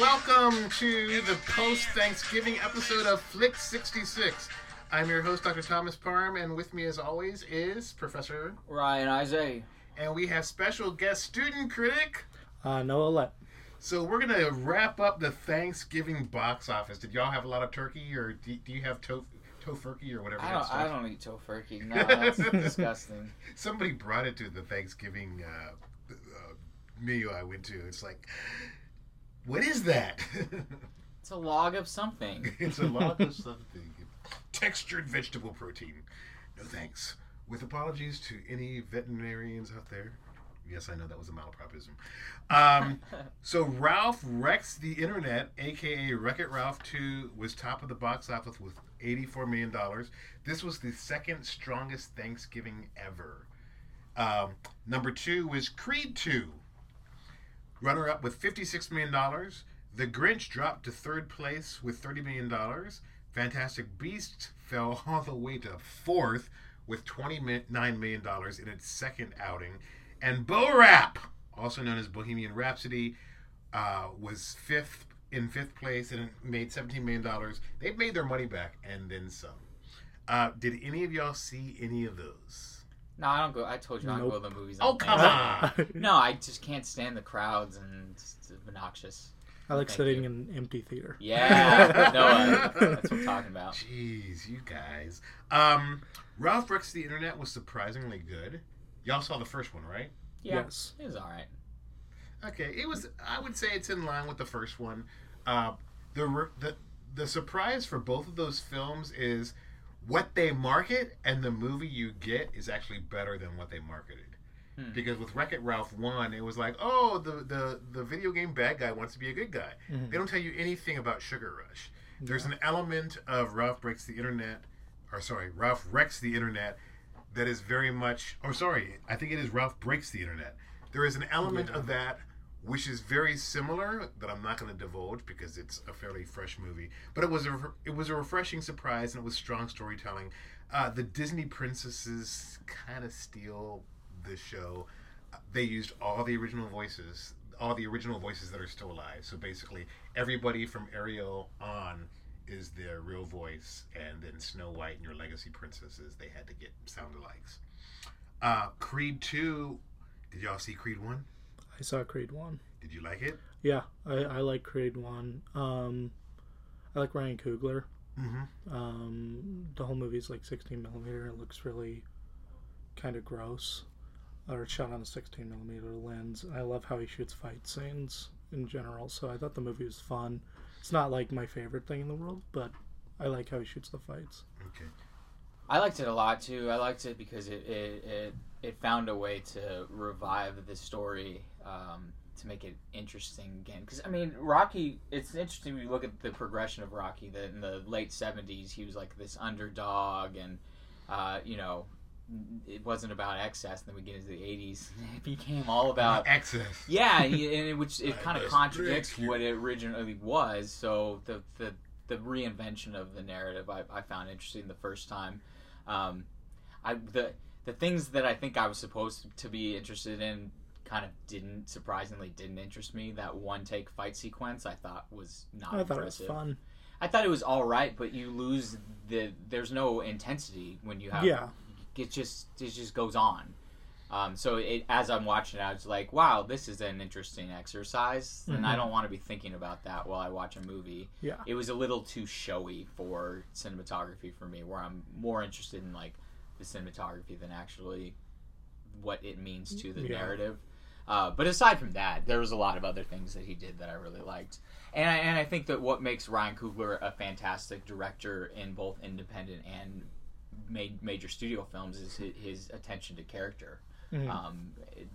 Welcome to the post Thanksgiving episode of Flix 66. I'm your host, Dr. Thomas Parham, and with me, as always, is Professor. Ryan Izay. And we have special guest student critic. Uh, Noah Ouellette. So we're gonna wrap up the Thanksgiving box office. Did y'all have a lot of turkey, or do, do you have to- tofurkey or whatever? I don't. I don't eat tofurkey. No, that's disgusting. Somebody brought it to the Thanksgiving uh, uh, meal I went to. It's like, what is that? It's a log of something. it's a log of something. Textured vegetable protein. No thanks. With apologies to any veterinarians out there. Yes, I know that was a malapropism. Um, so Ralph Wrecks the Internet, aka Wreck It Ralph 2, was top of the box office with $84 million. This was the second strongest Thanksgiving ever. Um, number two was Creed 2. Runner up with $56 million. The Grinch dropped to third place with $30 million. Fantastic Beasts fell all the way to fourth with $29 million in its second outing. And Bo Rap, also known as Bohemian Rhapsody, uh, was fifth in fifth place and made $17 million. They've made their money back and then some. Uh, did any of y'all see any of those? No, I don't go. I told you I don't go to the movies. Oh, come on! No, I just can't stand the crowds and it's obnoxious. I like Thank sitting you. in an empty theater. Yeah, Noah, that's what I'm talking about. Jeez, you guys. Um, Ralph Breaks the Internet was surprisingly good. Y'all saw the first one, right? Yeah, Yes. it was all right. Okay, it was. I would say it's in line with the first one. Uh, the the the surprise for both of those films is what they market and the movie you get is actually better than what they marketed. Hmm. Because with Wreck It Ralph one, it was like, oh, the, the the video game bad guy wants to be a good guy. Mhm. They don't tell you anything about Sugar Rush. There's an element of Ralph breaks the internet, or sorry, Ralph wrecks the internet, that is very much. Or sorry, I think it is Ralph breaks the internet. There is an element Yeah. of that which is very similar that I'm not going to divulge because it's a fairly fresh movie. But it was a it was a refreshing surprise and it was strong storytelling. Uh, the Disney princesses kind of steal the show. They used all the original voices, all the original voices that are still alive. So basically, everybody from Ariel on is their real voice, and then Snow White and your legacy princesses they had to get sound alikes. Uh, Creed two. Did y'all see Creed one? I saw Creed 1. Did you like it? Yeah, I, I like Creed 1. Um, I like Ryan Coogler. Mm-hmm. Um, the whole movie's like 16 millimeter. It looks really kind of gross. Or it's shot on a 16 millimeter lens. I love how he shoots fight scenes in general. So I thought the movie was fun. It's not like my favorite thing in the world, but I like how he shoots the fights. Okay. I liked it a lot too. I liked it because it it, it, it found a way to revive the story um, to make it interesting again. Because I mean, Rocky. It's interesting when you look at the progression of Rocky. That in the late '70s, he was like this underdog, and uh, you know, it wasn't about excess. And then we get into the '80s, it became all about excess. yeah, and it, which it kind of contradicts what it originally was. So the the the reinvention of the narrative I, I found interesting the first time. Um, I the the things that I think I was supposed to be interested in kind of didn't surprisingly didn't interest me. That one take fight sequence I thought was not I thought it was fun. I thought it was all right, but you lose the there's no intensity when you have Yeah. it just it just goes on. Um, so it, as I'm watching it, I was like, "Wow, this is an interesting exercise," and I Mhm. don't want to be thinking about that while I watch a movie. Yeah. It was a little too showy for cinematography for me, where I'm more interested in like the cinematography than actually what it means to the Yeah. narrative. Uh, but aside from that, there was a lot of other things that he did that I really liked, and I, and I think that what makes Ryan Coogler a fantastic director in both independent and made major studio films is his, his attention to character. Mhm. Um,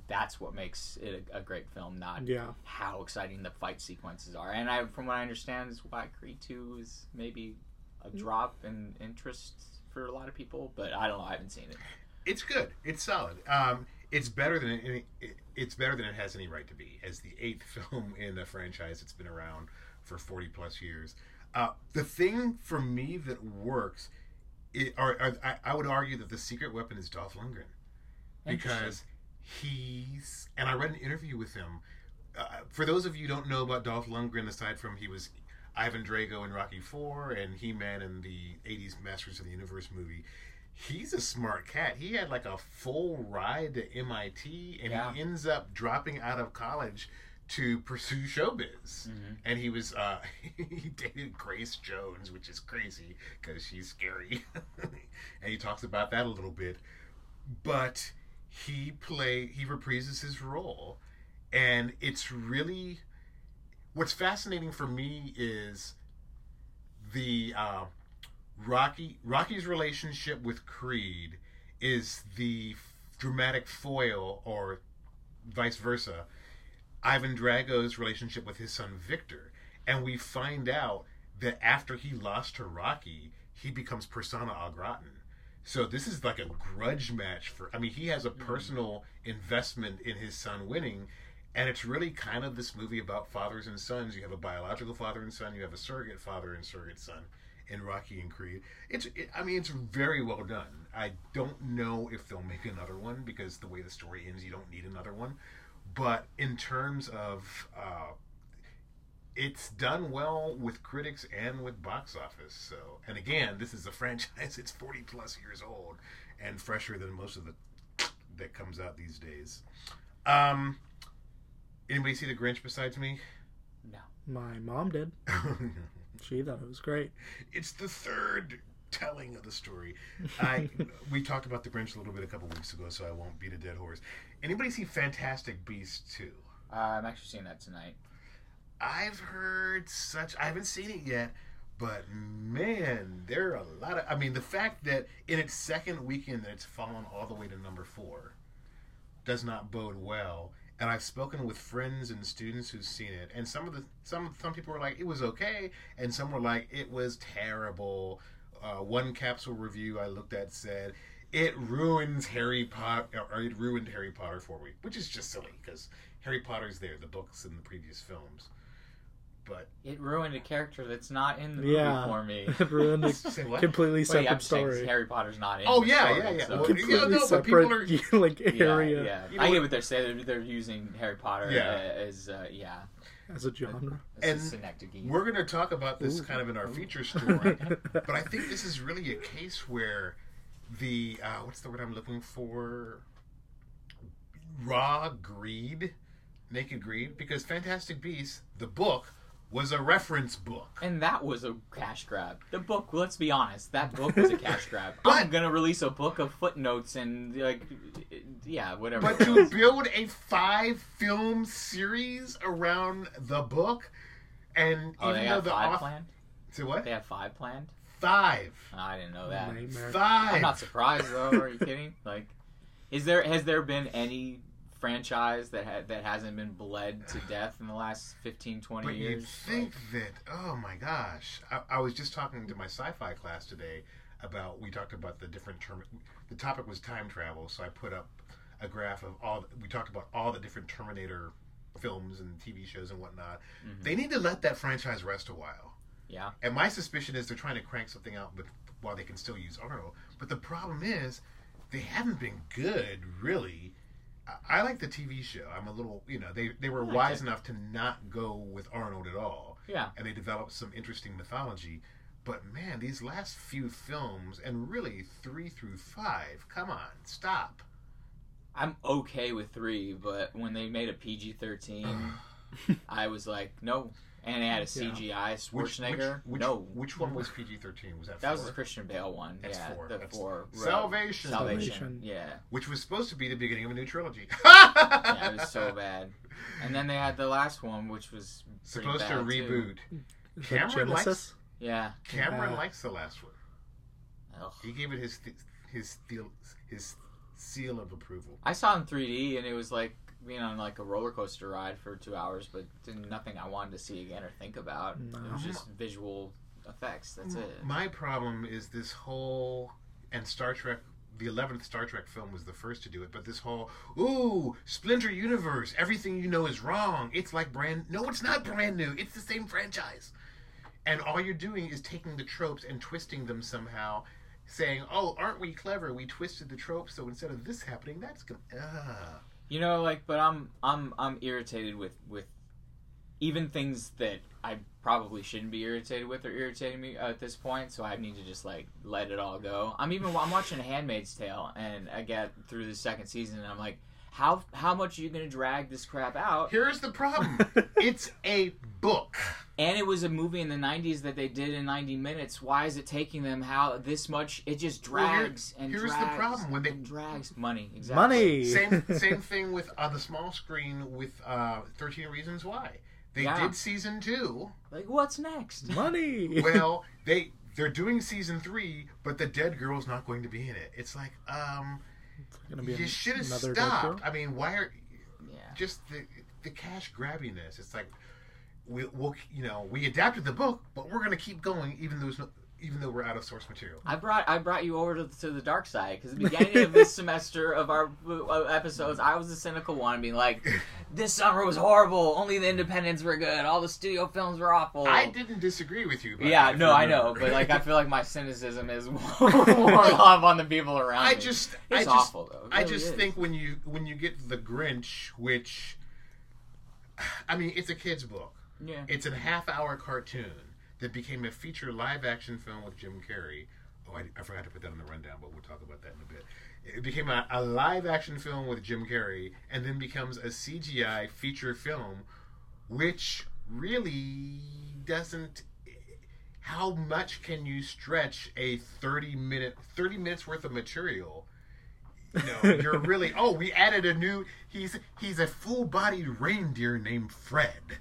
that's what makes it a, a great film, not Yeah. how exciting the fight sequences are. And I, from what I understand, is why Creed Two is maybe a drop in interest for a lot of people. But I don't know. I haven't seen it. It's good. It's solid. Um, it's better than any, it, it's better than it has any right to be. As the eighth film in a franchise that's been around for forty plus years, uh, the thing for me that works, it, or, or I, I would argue that the secret weapon is Dolph Lundgren because he's and I read an interview with him uh, for those of you who don't know about Dolph Lundgren, aside from he was Ivan Drago in Rocky Four and He Man in the '80s Masters of the Universe movie, he's a smart cat. He had like a full ride to MIT, and Yeah. he ends up dropping out of college to pursue showbiz. Mhm. And he was uh, he dated Grace Jones, which is crazy because she's scary, and he talks about that a little bit. But he play he reprises his role, and it's really what's fascinating for me is the uh, Rocky Rocky's relationship with Creed is the dramatic foil, or vice versa, Ivan Drago's relationship with his son Victor, and we find out that after he lost to Rocky, he becomes persona au gratin. So this is like a grudge match for. I mean, he has a mm-hmm. personal investment in his son winning, and it's really kind of this movie about fathers and sons. You have a biological father and son. You have a surrogate father and surrogate son in Rocky and Creed. It's. It, I mean, it's very well done. I don't know if they'll make another one because the way the story ends, you don't need another one. But in terms of, uh, it's done well with critics and with box office. So, and again, this is a franchise. It's forty plus years old and fresher than most of the that comes out these days. Um, anybody see the Grinch besides me? No, my mom did. She thought it was great. it's the third telling of the story. I we talked about the Grinch a little bit a couple weeks ago, so I won't beat a dead horse. Anybody see Fantastic Beasts two? Uh, I'm actually seeing that tonight. I've heard such. I haven't seen it yet, but man, there are a lot of. I mean, the fact that in its second weekend that it's fallen all the way to number four does not bode well. And I've spoken with friends and students who've seen it, and some of the some some people were like it was okay, and some were like it was terrible. Uh, one capsule review I looked at said it ruins Harry Potter, or it ruined Harry Potter for me, which is just silly because Harry Potter's there, the books and the previous films. But It ruined a character that's not in the movie Yeah. for me. It ruined a completely Wait, separate I'm story. Harry Potter's not in. Oh, yeah, story, yeah, yeah. so- Well, completely Yeah, no, separate people like area yeah. You I get what- what they're saying. They're, they're using Harry Potter Yeah. as uh, yeah, as a genre. as And a. We're going to talk about this Ooh. kind of in our feature story, but I think this is really a case where the uh, what's the word I'm looking for? Raw greed, naked greed, because Fantastic Beasts, the book, was a reference book. And that was a cash grab. The book, let's be honest, that book was a cash grab. But- I'm gonna release a book of footnotes and like, yeah, whatever. But to build a five film series around the book, and oh, even they though have the five author, planned. To what They have five planned. five, oh, I didn't know that. Nightmare. five. I'm not surprised though. Are you kidding? Like, is there has there been any franchise that ha- that hasn't been bled to death in the last 15, 20 But years? you'd think that, oh my gosh. I, I was just talking to my sci fi class today about, we talked about the different term. The topic was time travel, so I put up a graph of all, we talked about all the different Terminator films and TV shows and whatnot. Mhm. They need to let that franchise rest a while. Yeah. And my suspicion is they're trying to crank something out but while they can still use Arnold. But the problem is, they haven't been good, really. I, like the TV show. I'm a little, you know, they, they were like wise it. enough to not go with Arnold at all Yeah. and they developed some interesting mythology. But man, these last few films, and really three through five, come on, stop. I'm okay with three, but when they made a PG thirteen, I was like, no. And they had a CGI Which, Schwarzenegger. which, which, no, which one was PG thirteen? Was that that was the Christian Bale one. That's yeah, four. the That's- four. Salvation. Salvation. Salvation. Yeah, Which was supposed to be the beginning of a new trilogy. yeah, it was so bad. And then they had the last one, which was pretty supposed to bad, too. reboot. Hmm. Is that Cameron likes Yeah. Cameron Yeah. likes the last one. Ugh. He gave it his th- his seal his seal of approval. I saw it in 3D, and it was like being on like a roller coaster ride for two hours, but nothing I wanted to see again or think about. It was just visual effects. That's it. My problem is this whole and Star Trek. The eleventh Star Trek film was the first to do it, but this whole ooh Splinter Universe, everything you know is wrong. It's like brand. No, it's not brand new. It's the same franchise, and all you're doing is taking the tropes and twisting them somehow, saying, "Oh, aren't we clever? We twisted the tropes, so instead of this happening, that's gonna." Ah. You know, like, but I'm I'm I'm irritated with with even things that I probably shouldn't be irritated with are irritating me at this point. So I need to just like let it all go. I'm even I'm watching *Handmaid's Tale* and I get through the second season and I'm like, how how much are you gonna drag this crap out? Here's the problem. it's a book. And it was a movie in the '90s that they did in 90 minutes. Why is it taking them how this much? It just Well, here- drags and here's the drags problem, when they- and drags money. Exactly. Money. Same same thing with uh, the small screen with uh, Thirteen Reasons Why. They Yeah. did season two. Like, what's next? Money. Well, they they're doing season three, but the dead girl's not going to be in it. It's like, um, Gonna be you should have another dead girl? stopped. I mean, why are Yeah. just the the cash grabbiness? It's like we, we'll you know we adapted the book, but we're going to keep going even though there's no, even though we're out of source material. I brought I brought you over to, to the dark side because the beginning of this semester of our episodes, I was the cynical one, being like, "This summer was horrible. Only the independents were good. All the studio films were awful." I didn't disagree with you. Yeah, no, I know, but like I feel like my cynicism is more off on the people around I me. just, it's I just, awful though. It I really just is. think when you when you get the Grinch, which, I mean, it's a kid's book. yeah. It's a half-hour cartoon that became a feature live-action film with Jim Carrey. Oh, I, I forgot to put that on the rundown, but we'll talk about that in a bit. It became a, a live-action film with Jim Carrey, and then becomes a CGI feature film, which really doesn't. How much can you stretch a thirty-minute, thirty minutes worth of material? You know, you're really. Oh, we added a new. He's he's a full-bodied reindeer named Fred.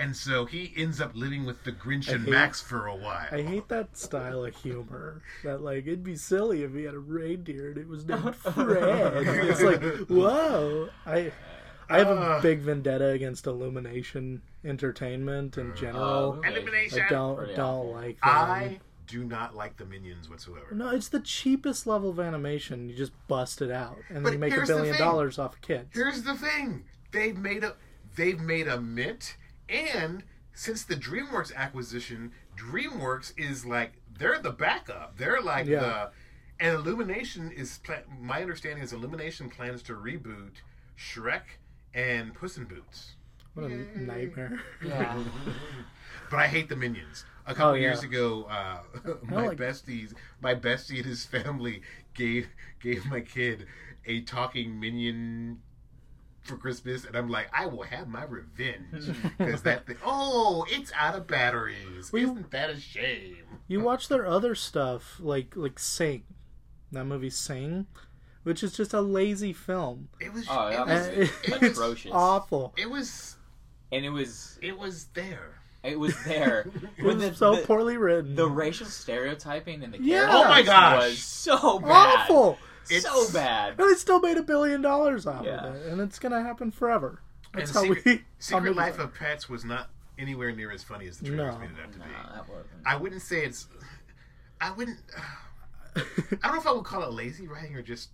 And so he ends up living with the Grinch and hate- Max for a while. I hate that style of humor. That like it'd be silly if he had a reindeer and it was named Fred. it's like whoa. I I have a Uh. big vendetta against Illumination Entertainment in general. okay. Elimination. I don't don't like them. I do not like the minions whatsoever. No, it's the cheapest level of animation. You just bust it out, and But then you make a here's the billion dollars off of kids. Here's the thing: they've made a they've made a mint, and since the DreamWorks acquisition, DreamWorks is like they're the backup. They're like Yeah. the and Illumination is my understanding is Illumination plans to reboot Shrek and Puss in Boots. What a nightmare. Yeah. But I hate the minions. A couple Oh, yeah. years ago, uh, my like- besties, my bestie and his family gave gave my kid a talking minion for Christmas, and I'm like, I will have my revenge because that thing. Oh, it's out of batteries. We- Isn't that a shame? You watch their other stuff, like like Sing, that movie Sing, which is just a lazy film. It was. Oh, it, was And was it, it's atrocious. awful. it was. and it was It was there. it was there. It was the, so the, poorly written. the racial stereotyping in the Yeah. Oh my gosh. was so bad. awful. So bad. And it still made a billion dollars off Yeah. of it, and it's gonna happen forever. That's and how Secret, we. how Secret movies Life of Pets was not anywhere near as funny as the trailers No. made it out to No, be. that wasn't. I wouldn't say it's. I wouldn't. I don't know if I would call it lazy writing or just.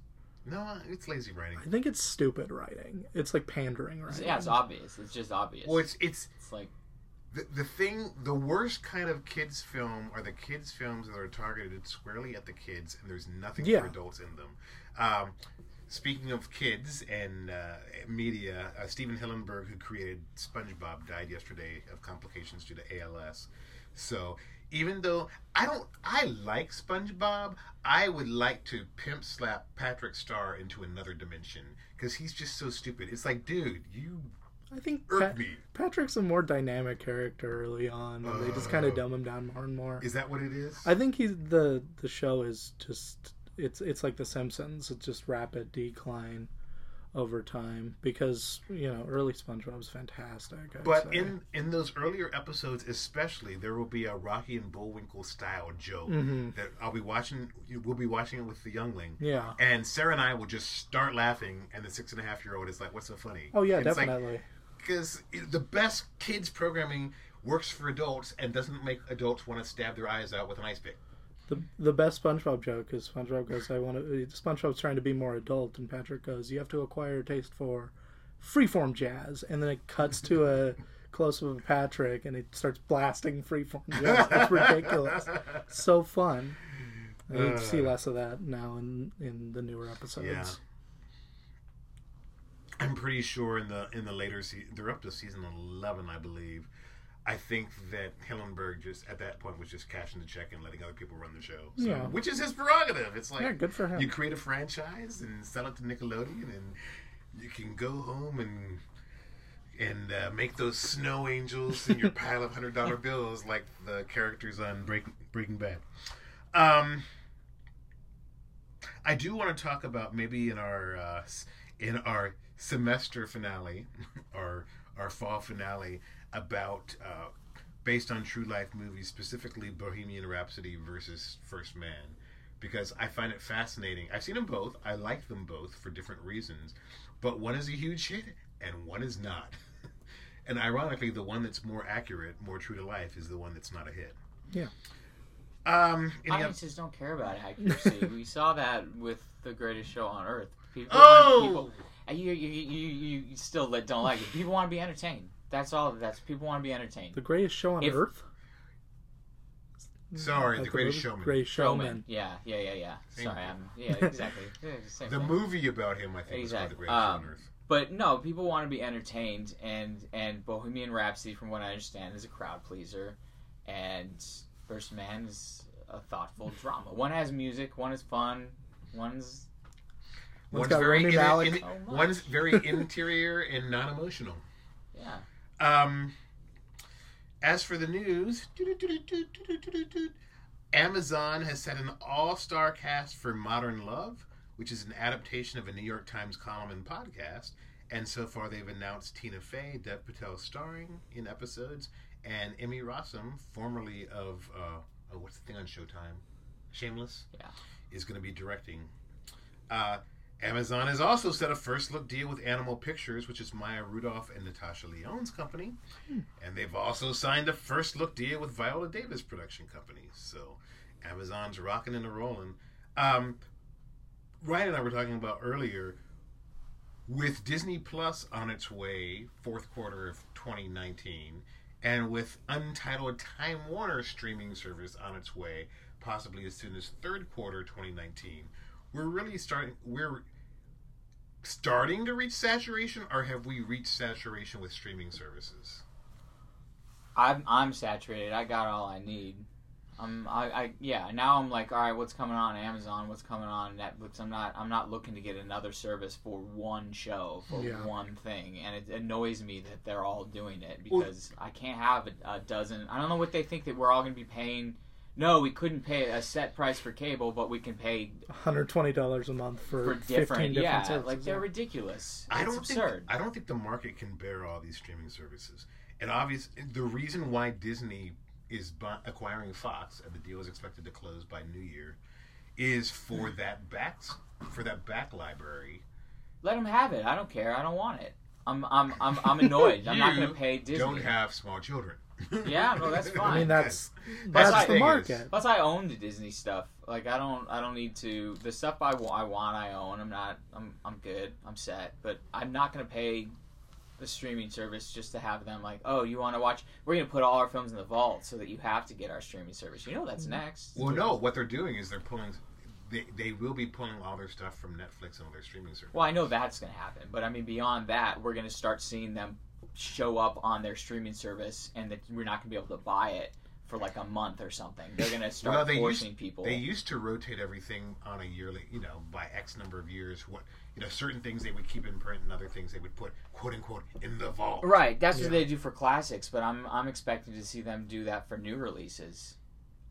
No, it's lazy writing. I think it's stupid writing. It's like pandering writing. Yeah, it's obvious. It's just obvious. Well, it's it's It's like the, the thing. The worst kind of kids film are the kids films that are targeted squarely at the kids, and there's nothing Yeah. for adults in them. Um, speaking of kids and uh, media, uh, Stephen Hillenburg, who created SpongeBob, died yesterday of complications due to ALS. So even though I don't, I like SpongeBob. I would like to pimp slap Patrick Star into another dimension because he's just so stupid. It's like, dude, you I think Pat- Patrick's a more dynamic character early on, and they just kind Uh. of dumb him down more and more. Is that what it is? I think he's the the show is just it's it's like The Simpsons. It's just rapid decline over time because you know early SpongeBob's fantastic. I'd But say. in in those earlier episodes, especially, there will be a Rocky and Bullwinkle style joke Mhm. that I'll be watching. We'll be watching it with the youngling, yeah, and Sarah and I will just start laughing, and the six and a half year old is like, "What's so funny?" oh yeah, And it's like, definitely. Because the best kids programming works for adults and doesn't make adults want to stab their eyes out with an ice pick. The the best SpongeBob joke is SpongeBob goes, "I want to." SpongeBob's trying to be more adult, and Patrick goes, "You have to acquire a taste for freeform jazz." And then it cuts to a close up of Patrick, and he starts blasting freeform jazz. It's ridiculous. So fun. I need to see Uh. less of that now in in the newer episodes. Yeah. I'm pretty sure in the in the later se- they're up to season eleven, I believe. I think that Hillenburg just at that point was just cashing the check and letting other people run the show. So, Yeah. which is his prerogative. It's like Yeah, good for him. you create a franchise and sell it to Nickelodeon, and you can go home and and uh, make those snow angels in your pile of hundred dollar bills like the characters on Break, Breaking Bad. Um, I do want to talk about maybe in our uh, in our semester finale or our fall finale about uh, based on true life movies, specifically Bohemian Rhapsody versus First Man, because I find it fascinating. I've seen them both. I like them both for different reasons, but one is a huge hit and one is not. and ironically, the one that's more accurate, more true to life, is the one that's not a hit. Yeah. Um. any oth- Audiences don't care about accuracy. we saw that with the greatest show on earth. People, Oh! people, and you, you, you, you, you still don't like it. People want to be entertained. That's all. That's people want to be entertained. The greatest show on If- earth. Sorry, Like The Greatest movie? Showman. Greatest Showman. Showman. Yeah, yeah, yeah, yeah. Same Sorry. I'm. Yeah, exactly. Yeah, same the thing. movie about him, I think, is called The Exactly. Greatest Show on Um, Earth. But no, people want to be entertained, and and Bohemian Rhapsody, from what I understand, is a crowd pleaser, and First Man is a thoughtful drama. One has music, one is fun, one's One's One's got very in- in- Oh, one's very interior and non-emotional. yeah. Um, as for the news, Amazon has set an all-star cast for Modern Love, which is an adaptation of a New York Times column and podcast. And so far, they've announced Tina Fey, Dev Patel starring in episodes, and Emmy Rossum, formerly of uh, oh, what's the thing on Showtime, Shameless, Yeah. is going to be directing. Uh, Amazon has also set a first look deal with Animal Pictures, which is Maya Rudolph and Natasha Lyonne's company. And they've also signed a first look deal with Viola Davis production company. So Amazon's rocking and a rolling. Um, Ryan and I were talking about earlier with Disney Plus on its way, fourth quarter of 2019, and with Untitled Time Warner streaming service on its way, possibly as soon as third quarter 2019 we're really starting we're starting to reach saturation or have we reached saturation with streaming services I'm I'm saturated. I got all I need. I'm I, I yeah. Now I'm like, all right, what's coming on Amazon? What's coming on Netflix? I'm not I'm not looking to get another service for one show for Yeah. one thing, and it annoys me that they're all doing it Well- because I can't have a, a dozen. I don't know what they think that we're all going to be paying. No, we couldn't pay a set price for cable, but we can pay $120 a month for, for 15 different. different yeah, services. like they're ridiculous. i It's don't absurd. think i don't think the market can bear all these streaming services and obvious the reason why disney is bu- acquiring fox and the deal is expected to close by new year is for hmm. that back for that back library Let them have it. I don't care. I don't want it. I'm I'm I'm, I'm annoyed. I'm not going to pay Disney. don't have small children Yeah, no, that's fine. I mean, that's Plus, that's I- the thing is- market. Plus, I own the Disney stuff. Like, I don't, I don't need to. The stuff I, wa- I want, I own. I'm not, I'm, I'm good. I'm set. But I'm not gonna pay the streaming service just to have them like, oh, you want to watch? We're gonna put all our films in the vault so that you have to get our streaming service. You know that's mm-hmm. next. well no what they're doing is they're pulling they, they will be pulling all their stuff from netflix and all their streaming services Well, I know that's gonna happen, but I mean beyond that, we're gonna start seeing them show up on their streaming service, and that we're not gonna be able to buy it for like a month or something. They're gonna start Well, they forcing used, people. They used to rotate everything on a yearly, you know, by X number of years. What you know, certain things they would keep in print, and other things they would put "quote unquote" in the vault. Right, that's Yeah. what they do for classics, but I'm I'm expecting to see them do that for new releases.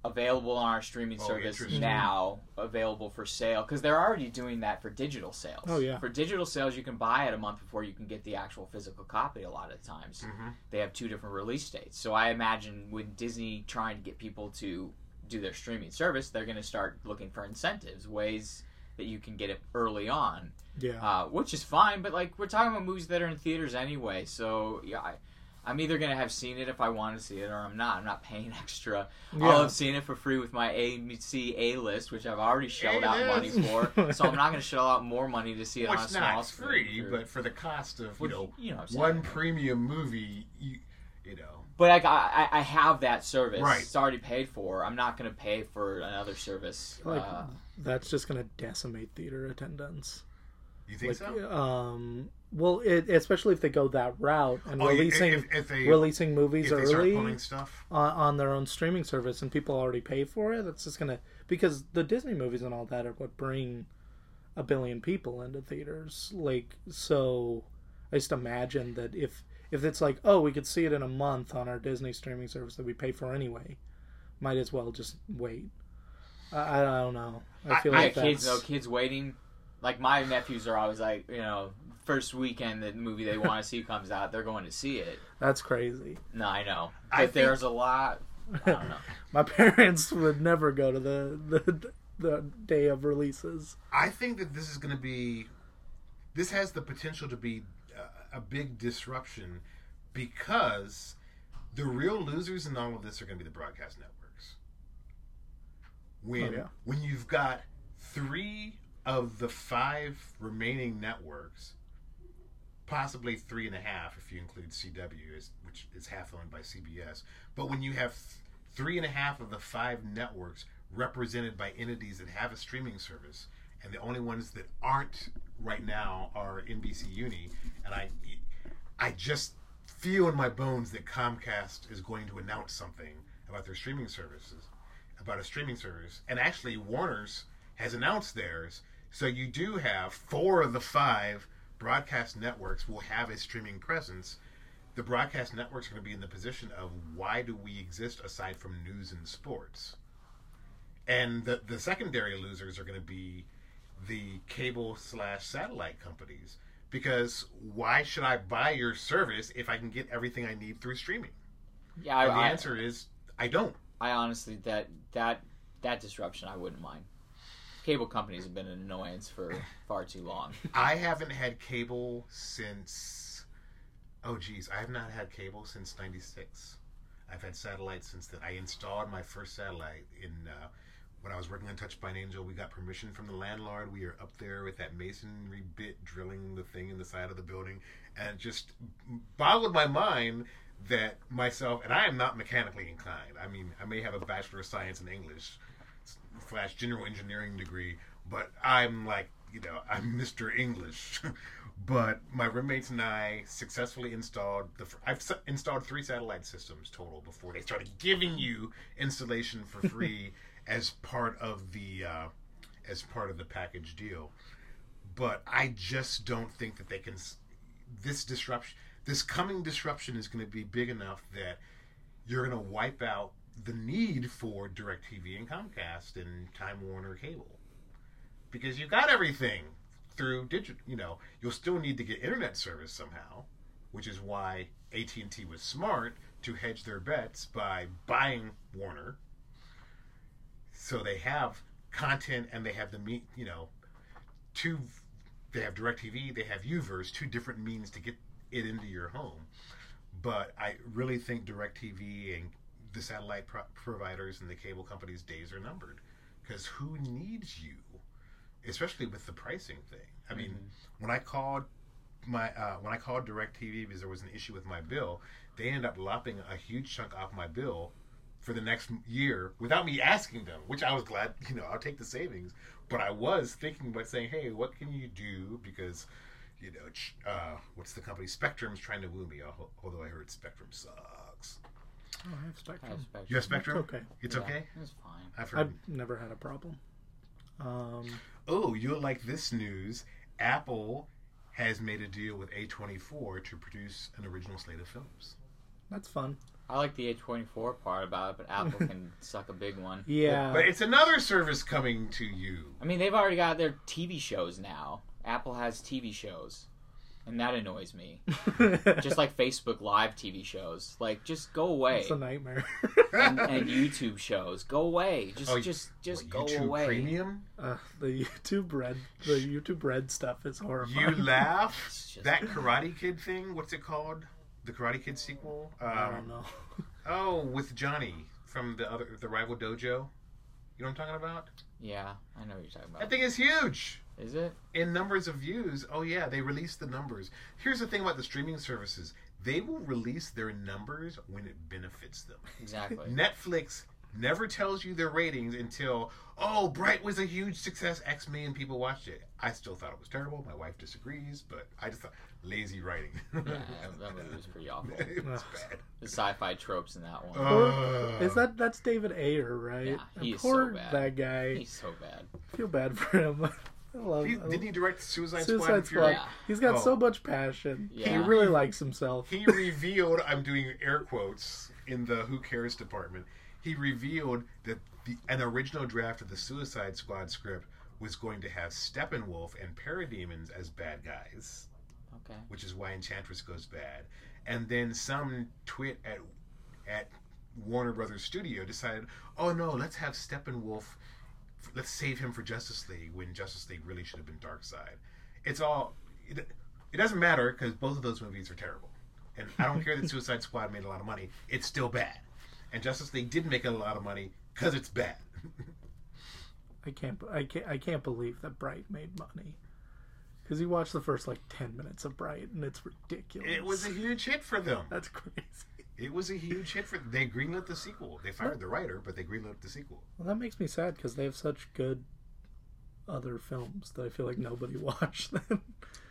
Available on our streaming Oh, service now, available for sale because they're already doing that for digital sales. Oh, yeah. For digital sales, you can buy it a month before you can get the actual physical copy. A lot of times, Mhm. they have two different release dates. So I imagine with Disney trying to get people to do their streaming service, they're going to start looking for incentives, ways that you can get it early on Yeah. uh, which is fine. But like we're talking about movies that are in theaters anyway, so yeah, I, I'm either gonna have seen it if I want to see it, or I'm not. I'm not paying extra. Yeah. I'll have seen it for free with my AMC A list, which I've already shelled out money for. so I'm not gonna shell out more money to see it Well, on a it's small not screen free, for- but for the cost of you know you know, what I'm saying. one premium movie, you, you know, But like I, I I have that service. Right. It's already paid for. I'm not gonna pay for another service. like uh, that's just gonna decimate theater attendance. you think Like, so? um, Well, it, especially if they go that route and Oh, releasing if, if they releasing movies if early stuff. on, on their own streaming service and people already pay for it, that's just gonna because the Disney movies and all that are what bring a billion people into theaters. Like so, I just imagine that if if it's like oh we could see it in a month on our Disney streaming service that we pay for anyway, might as well just wait. I, I don't know. I I- feel I like got kids that's though, kids waiting. Like my nephews are always like, you know, first weekend the movie they want to see comes out, they're going to see it. that's crazy. No, I know, but I think- there's a lot. I don't know. My parents would never go to the the the day of releases. I think that this is going to be, this has the potential to be a, a big disruption because the real losers in all of this are going to be the broadcast networks. When Oh, yeah. when you've got three of the five remaining networks, possibly three and a half if you include CW, which is half owned by CBS, but when you have th- three and a half of the five networks represented by entities that have a streaming service, and the only ones that aren't right now are NBC Uni, and I, I just feel in my bones that Comcast is going to announce something about their streaming services, about a streaming service, and actually Warner's has announced theirs. So you do have four of the five broadcast networks will have a streaming presence. The broadcast networks are going to be in the position of why do we exist aside from news and sports? And the the secondary losers are going to be the cable slash satellite companies because why should I buy your service if I can get everything I need through streaming? Yeah, I, the I, answer is I don't. I honestly that that that disruption I wouldn't mind. Cable companies have been an annoyance for far too long. I haven't had cable since. Oh, geez. I have not had cable since 96. I've had satellite since then. I installed my first satellite in. Uh, when I was working on Touched by an Angel, we got permission from the landlord. We are up there with that masonry bit drilling the thing in the side of the building, and just boggled my mind that myself and I am not mechanically inclined. I mean, I may have a bachelor of science in English slash general engineering degree, but I'm like, you know, I'm Mr. English. but my roommates and I successfully installed the. I've s- installed three satellite systems total before they started giving you installation for free as part of the uh, as part of the package deal. But I just don't think that they can. s- This disruption, this coming disruption, is going to be big enough that you're going to wipe out the need for DirecTV and Comcast and Time Warner Cable because you got everything through digital. You know, you'll still need to get internet service somehow, which is why AT and T was smart to hedge their bets by buying Warner. So they have content and they have the meet. You know, two. They have DirecTV. They have U-verse. Two different means to get it into your home. But I really think DirecTV and the satellite pro- providers and the cable companies' days are numbered. Because who needs you? Especially with the pricing thing. I mean, when I called my uh, when I called DirecTV because there was an issue with my bill, they ended up lopping a huge chunk off my bill for the next year without me asking them, which I was glad. You know, I'll take the savings. But I was thinking about saying, hey, what can you do? Because you know, uh, what's the company? Spectrum's trying to woo me. Although I heard Spectrum sucks. Oh, I have I have Spectrum. Spectrum. You have Spectrum? okay. It's Yeah, okay. It's fine. I've heard. I've never had a problem. Um, Oh, you'll like this news. Apple has made a deal with A24 to produce an original slate of films. that's fun. I like the A24 part about it, but Apple can suck a big one. Yeah. But it's another service coming to you. I mean, they've already got their TV shows now. Apple has TV shows, and that annoys me. just like Facebook Live TV shows, like just go away. it's a nightmare. and, and YouTube shows, go away. Just, Oh, just, just What, go YouTube away. Premium? uh, the YouTube Red, the YouTube Red stuff is horrible. You laugh? Just- that Karate Kid thing? What's it called? The Karate Kid sequel? Um, I don't know. Oh, with Johnny from the other the rival dojo. You know what I'm talking about? Yeah, I know what you're talking about. That thing is huge. Is it? in numbers of views. Oh yeah, they release the numbers. Here's the thing about the streaming services: they will release their numbers when it benefits them. Exactly. Netflix never tells you their ratings until oh, Bright was a huge success. X million people watched it. I still thought it was terrible. My wife disagrees, but I just thought lazy writing. Yeah, that, that movie was pretty awful. it was bad. The sci-fi tropes in that one. Uh, is that that's David Ayer, right? Yeah, he And so bad. that guy. He's so bad. I feel bad for him. I love. he, didn't he direct Suicide, Squad? Suicide and Squad. Yeah. He's got Oh. so much passion. He really likes himself. He revealed, I'm doing air quotes in the Who Cares department. He revealed that the an original draft of the Suicide Squad script was going to have Steppenwolf and Parademons as bad guys, Okay. which is why Enchantress goes bad. And then some twit at at Warner Brothers Studio decided, oh no, let's have Steppenwolf, let's save him for Justice League when Justice League really should have been Darkseid. It's all, it, it doesn't matter because both of those movies are terrible. And I don't care that Suicide Squad made a lot of money, it's still bad. And Justice League didn't make a lot of money because it's bad. I can't. I can't. I can't believe that Bright made money. Because you watch the first like ten minutes of Bright, and it's ridiculous. it was a huge hit for them. That's crazy. It was a huge hit for They greenlit the sequel. They fired the writer, but they greenlit the sequel. Well, that makes me sad because they have such good other films that I feel like nobody watched them.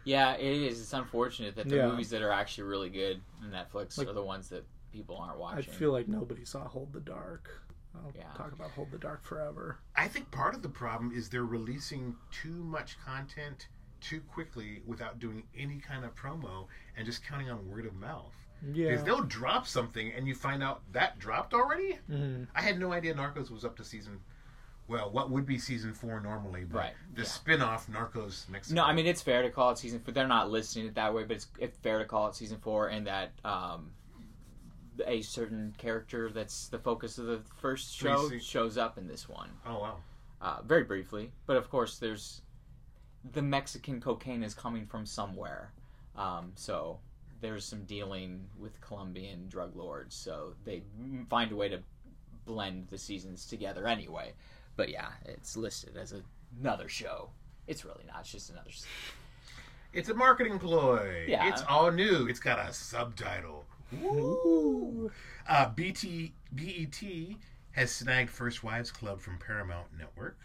Yeah, it is. It's unfortunate that the Yeah. movies that are actually really good on Netflix Like- are the ones that people aren't watching. I watching. feel like nobody saw Hold the Dark. I'll Yeah. talk about Hold the Dark forever. I think part of the problem is they're releasing too much content too quickly without doing any kind of promo and just counting on word of mouth. Yeah. Because they'll drop something and you find out that dropped already. Mhm. I had no idea Narcos was up to season. Well, what would be season four normally, but Right, the yeah. spin-off Narcos Mexico. No, I mean it's fair to call it season four. They're not listing it that way, but it's, it's fair to call it season four, and that um, a certain character that's the focus of the first show shows up in this one, Oh wow. uh, very briefly. But of course, there's the Mexican cocaine is coming from somewhere, um, so there's some dealing with Colombian drug lords. So they find a way to blend the seasons together anyway. But yeah, it's listed as another show. It's really not. It's just another. It's a marketing ploy. Yeah. It's all new. It's got a subtitle. Woo! Uh, BT BET has snagged First Wives Club from Paramount Network,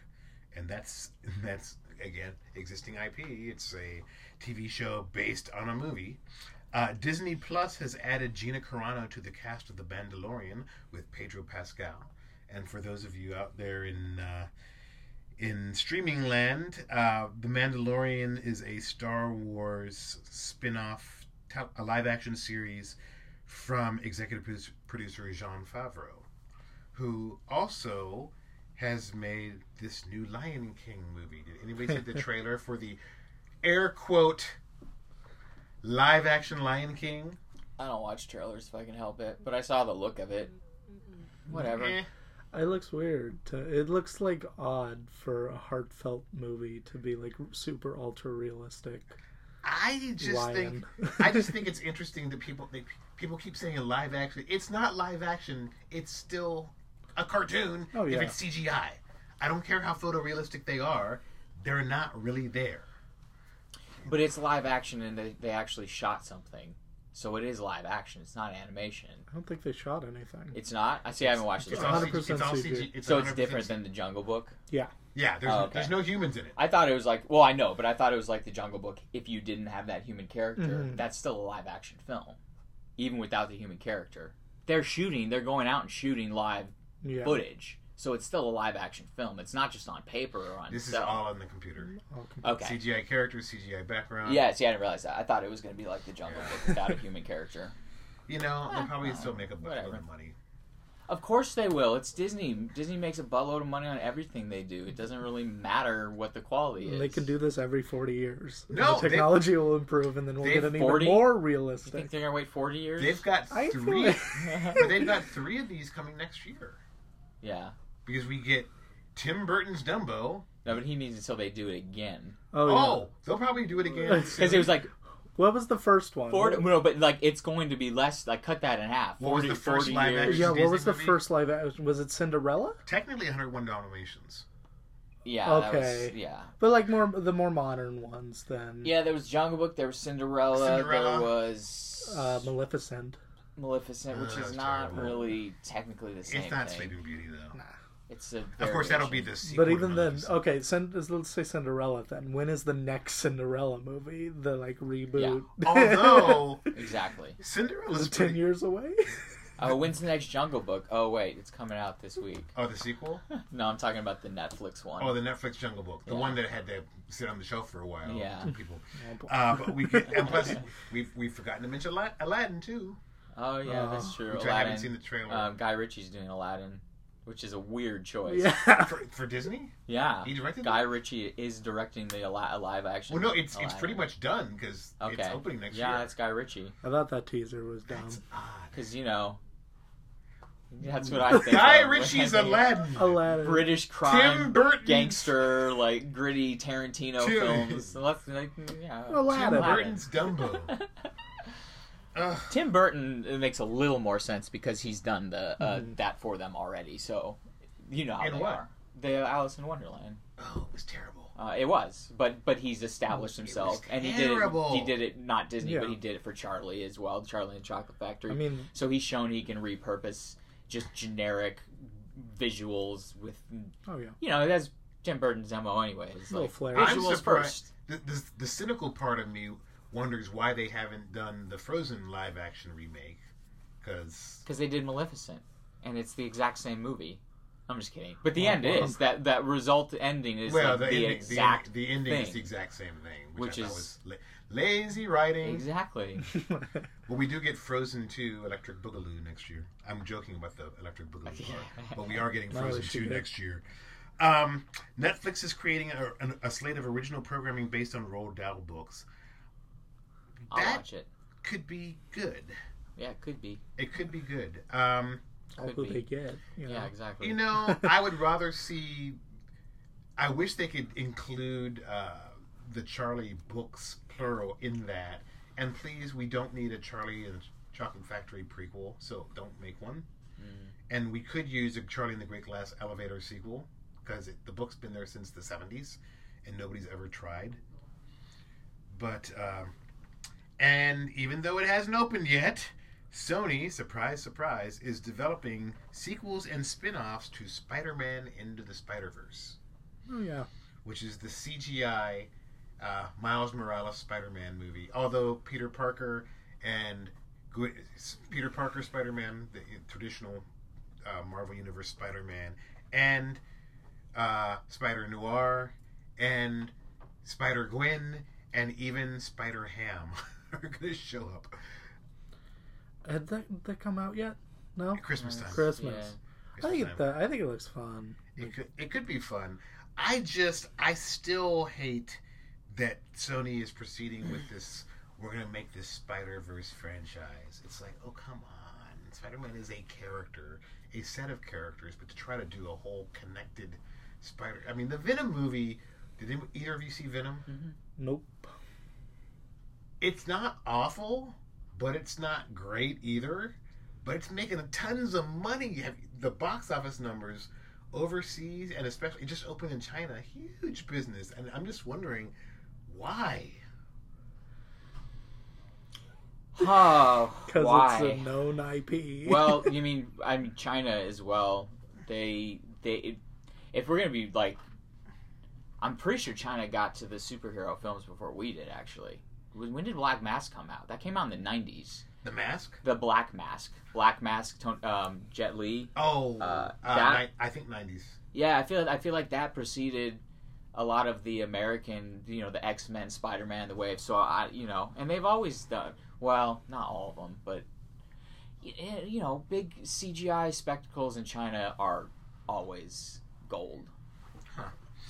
and that's that's again existing IP. It's a TV show based on a movie. Uh, Disney Plus has added Gina Carano to the cast of The Mandalorian with Pedro Pascal. And for those of you out there in uh, in streaming land, uh, The Mandalorian is a Star Wars spin-off, a live-action series from executive producer, producer Jon Favreau, who also has made this new Lion King movie. Did anybody see the trailer for the air quote live-action Lion King? I don't watch trailers if I can help it, but I saw the look of it. Whatever. Eh. It looks weird. To, it looks like odd for a heartfelt movie to be like super ultra realistic. I just Lion. think I just think it's interesting that people they, people keep saying live action. It's not live action. It's still a cartoon. Oh, yeah. If it's CGI, I don't care how photorealistic they are. They're not really there. But it's live action and they, they actually shot something. So it is live action. It's not animation. I don't think they shot anything. It's not? I see I haven't watched It's it. all, 100% CG, it's all CG. CG. It's So it's 100% different than the Jungle Book? Yeah. Yeah, there's, Oh, okay. there's no humans in it. I thought it was like, well, I know, but I thought it was like the Jungle Book if you didn't have that human character. Mhm. That's still a live action film, even without the human character. They're shooting, they're going out and shooting live Yeah. footage. So it's still a live action film. It's not just on paper or on This is all on the computer. All Okay. CGI characters, CGI background. Yeah, see, I didn't realize that. I thought it was going to be like the Jungle Book without a human character. You know, they'll probably Ah, still make a buttload of money. Of course they will. It's Disney. Disney makes a buttload of money on everything they do. It doesn't really matter what the quality is. They can do this every 40 years. And No, the they- technology will improve and then we'll get an 40? even more You think realistic. they're gonna wait forty years? They've got three, like- but they've got three of these coming next year yeah. Because we get Tim Burton's Dumbo. No, but he means until they do it again. Oh, yeah. Oh, they'll probably do it again. Because it was like What was the first one? forty. What- No, but like it's going to be less. Like cut that in half. What was 40, the first 40 live years. action? yeah, what was the movie? first live action? Was it Cinderella? technically 101 Dalmatians. Yeah. That was, Okay. yeah. But like more the more modern ones then. Yeah. There was Jungle Book. There was Cinderella. Cinderella. There was uh, Maleficent. Maleficent, which Uh, is not terrible. really technically the same It's not thing. Sleeping Beauty though. Nah. It's a Of course, that'll be variation. the sequel. But even then, okay, Cin- let's say Cinderella. Then when is the next Cinderella movie? The like reboot. although exactly. Cinderella's is it ten pretty- years away? Oh, when's the next Jungle Book? Oh wait, it's coming out this week. Oh, the sequel? No, I'm talking about the Netflix one. Oh, the Netflix Jungle Book, the Yeah. one that had to sit on the shelf for a while. Yeah. people. Oh. Uh, but we could, and plus we've we've forgotten to mention Aladdin too, Oh yeah, Uh, that's true. which Aladdin. I haven't seen the trailer Um, Guy Ritchie's doing Aladdin, which is a weird choice. yeah. for, for Disney. Yeah. He directed Guy it? Ritchie is directing the Ala- live action. Well, no, it's it's Aladdin. pretty much done because it's Okay. opening next year. yeah, year. it's Guy Ritchie. I thought that teaser was dumb. That's odd. Because you know, that's what I think. Guy of when Ritchie's I think Aladdin. Aladdin. British crime Tim crime, Burton. gangster, like gritty Tarantino Tim- films. So let's like, yeah. Tim Aladdin. Burton's Dumbo. Ugh. Tim Burton it makes a little more sense because he's done the uh, Mhm. that for them already. So you know how And they what? are. The Alice in Wonderland. Oh, it was terrible. Uh, it was, but but he's established It was himself, and he did it. He did it not Disney, Yeah. but he did it for Charlie as well. Charlie and Chocolate Factory. I mean, so he's shown he can repurpose just generic visuals with, oh yeah, you know, that's Tim Burton's mo anyways. little Like, flair. I'm visuals surprised- first. The, the, the cynical part of me wonders why they haven't done the Frozen live action remake. Because because they did Maleficent, and it's the exact same movie. I'm just kidding, but the Well, end well, is that that result ending is well, like the, the, ending, exact the, ending, the ending is the exact same thing, Which which, I thought is- was la- lazy writing. exactly. Well, we do get Frozen 2 Electric Boogaloo next year. I'm joking about the Electric Boogaloo part, but we are getting Frozen they 2 should. next year. Um, Netflix is creating a, an- a slate of original programming based on Roald Dahl books. I'll That watch it. could be good. Yeah, it could be. It could be good. Um, all Could who be. they get. You know? Yeah, exactly. you know, I would rather see. I wish they could include uh, the Charlie books plural in that. And please, we don't need a Charlie and Chocolate Factory prequel, so don't make one. Mhm. And we could use a Charlie and the Great Glass Elevator sequel because the book's been there since the 70s and nobody's ever tried. But, um, and even though it hasn't opened yet, Sony, surprise, surprise, is developing sequels and spin offs to Spider Man Into the Spider Verse, Oh yeah. which is the CGI uh, Miles Morales Spider Man movie. Although Peter Parker and Peter Parker Spider Man, the traditional uh, Marvel Universe Spider Man, and uh, Spider Noir, and Spider Gwen, and even Spider Ham are going to show up Had that that come out yet? No. Christmas time. Christmas. Yeah. I think it, that, I think it looks fun. It could it could be fun. I just I still hate that Sony is proceeding with this. We're gonna make this Spider Verse franchise. It's like, oh come on, Spider Man is a character, a set of characters, but to try to do a whole connected Spider. I mean, the Venom movie. Did either of you see Venom? Nope. It's not awful, but it's not great either. But it's making tons of money. Have- The box office numbers overseas and especially it just opened in China, huge business. And I'm just wondering why. Oh, Because why? it's a known IP. well, you mean I mean China as well. They they if we're gonna be like, I'm pretty sure China got to the superhero films before we did. Actually, when did Black Mask come out? That came out in the '90s. The mask? The Black Mask, Black Mask, um, Jet Li. Oh, Uh, uh, that- ni- I think 90s. Yeah, I feel I feel like that preceded a lot of the American, you know, the X Men, Spider Man, the Wave. So I, you know, and they've always done well, not all of them, but you know, big CGI spectacles in China are always gold. Huh.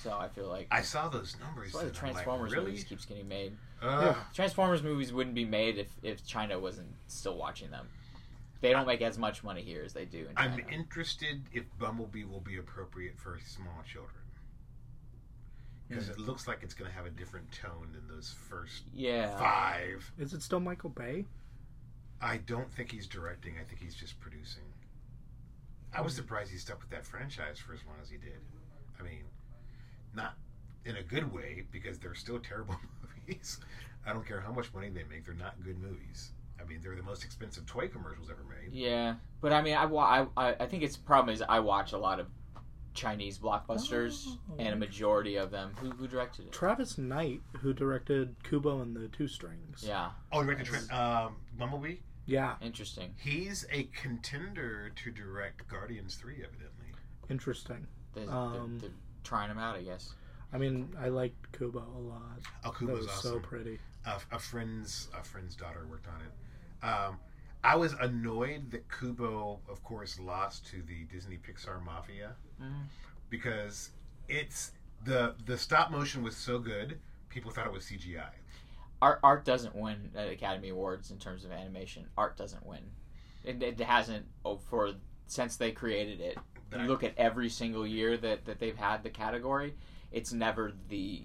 So I feel like I saw those numbers. that's why the I'm like, Transformers really? movies keeps getting made. Ugh. Transformers movies wouldn't be made if if China wasn't still watching them. They don't make as much money here as they do in China. I'm interested if Bumblebee will be appropriate for small children. Because Hmm. it looks like it's going to have a different tone than those first yeah. five. Is it still Michael Bay? I don't think he's directing. I think he's just producing. I was surprised he stuck with that franchise for as long as he did. I mean, not in a good way because they're still terrible movies. I don't care how much money they make; they're not good movies. I mean, they're the most expensive toy commercials ever made. Yeah, but I mean, I, wa- I, I I think its problem is I watch a lot of Chinese blockbusters, Oh. and a majority of them. Who, who directed it? Travis Knight, who directed Kubo and the Two Strings. Yeah, Oh, directed Trent, um, Bumblebee. Yeah, interesting. He's a contender to direct Guardians Three, evidently. interesting. They're, Um, they're, they're trying him out, I guess. I mean, I liked Kubo a lot. Oh, That Kubo's was awesome. so pretty. a, a friend's a friend's daughter worked on it. Um, I was annoyed that Kubo, of course, lost to the Disney Pixar Mafia Mhm. because it's the the stop motion was so good, people thought it was CGI. Art art doesn't win at Academy Awards in terms of animation. Art doesn't win. It, it hasn't oh, for since they created it. You look at every single year that, that they've had the category. It's never the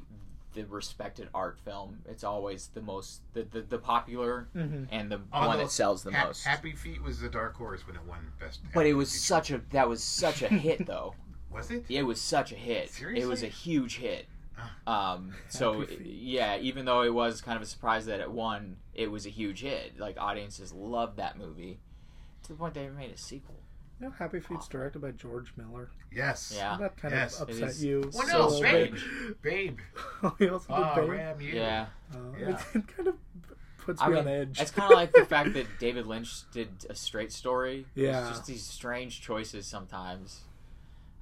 the respected art film. It's always the most the, the, the popular Mm-hmm. and the Although one that sells the Ha- most. Happy Feet was the dark horse when it won best. but it was Feature. such a that was such a hit though. was it? It was such a hit. Seriously? It was a huge hit. Ah. Um, so yeah, even though it was kind of a surprise that it won, it was a huge hit. Like audiences loved that movie to the point they made a sequel. You know, Happy Feet's directed by George Miller. Yes. Yeah, That kind Yes. of It upset is you. Well, So no, so babe, strange. babe. he also did Oh, Babe. ram you. yeah. Uh, Yeah. it, it kind of puts I me mean, on edge. it's kind of like the fact that David Lynch did a straight story. Yeah. It's just these strange choices sometimes.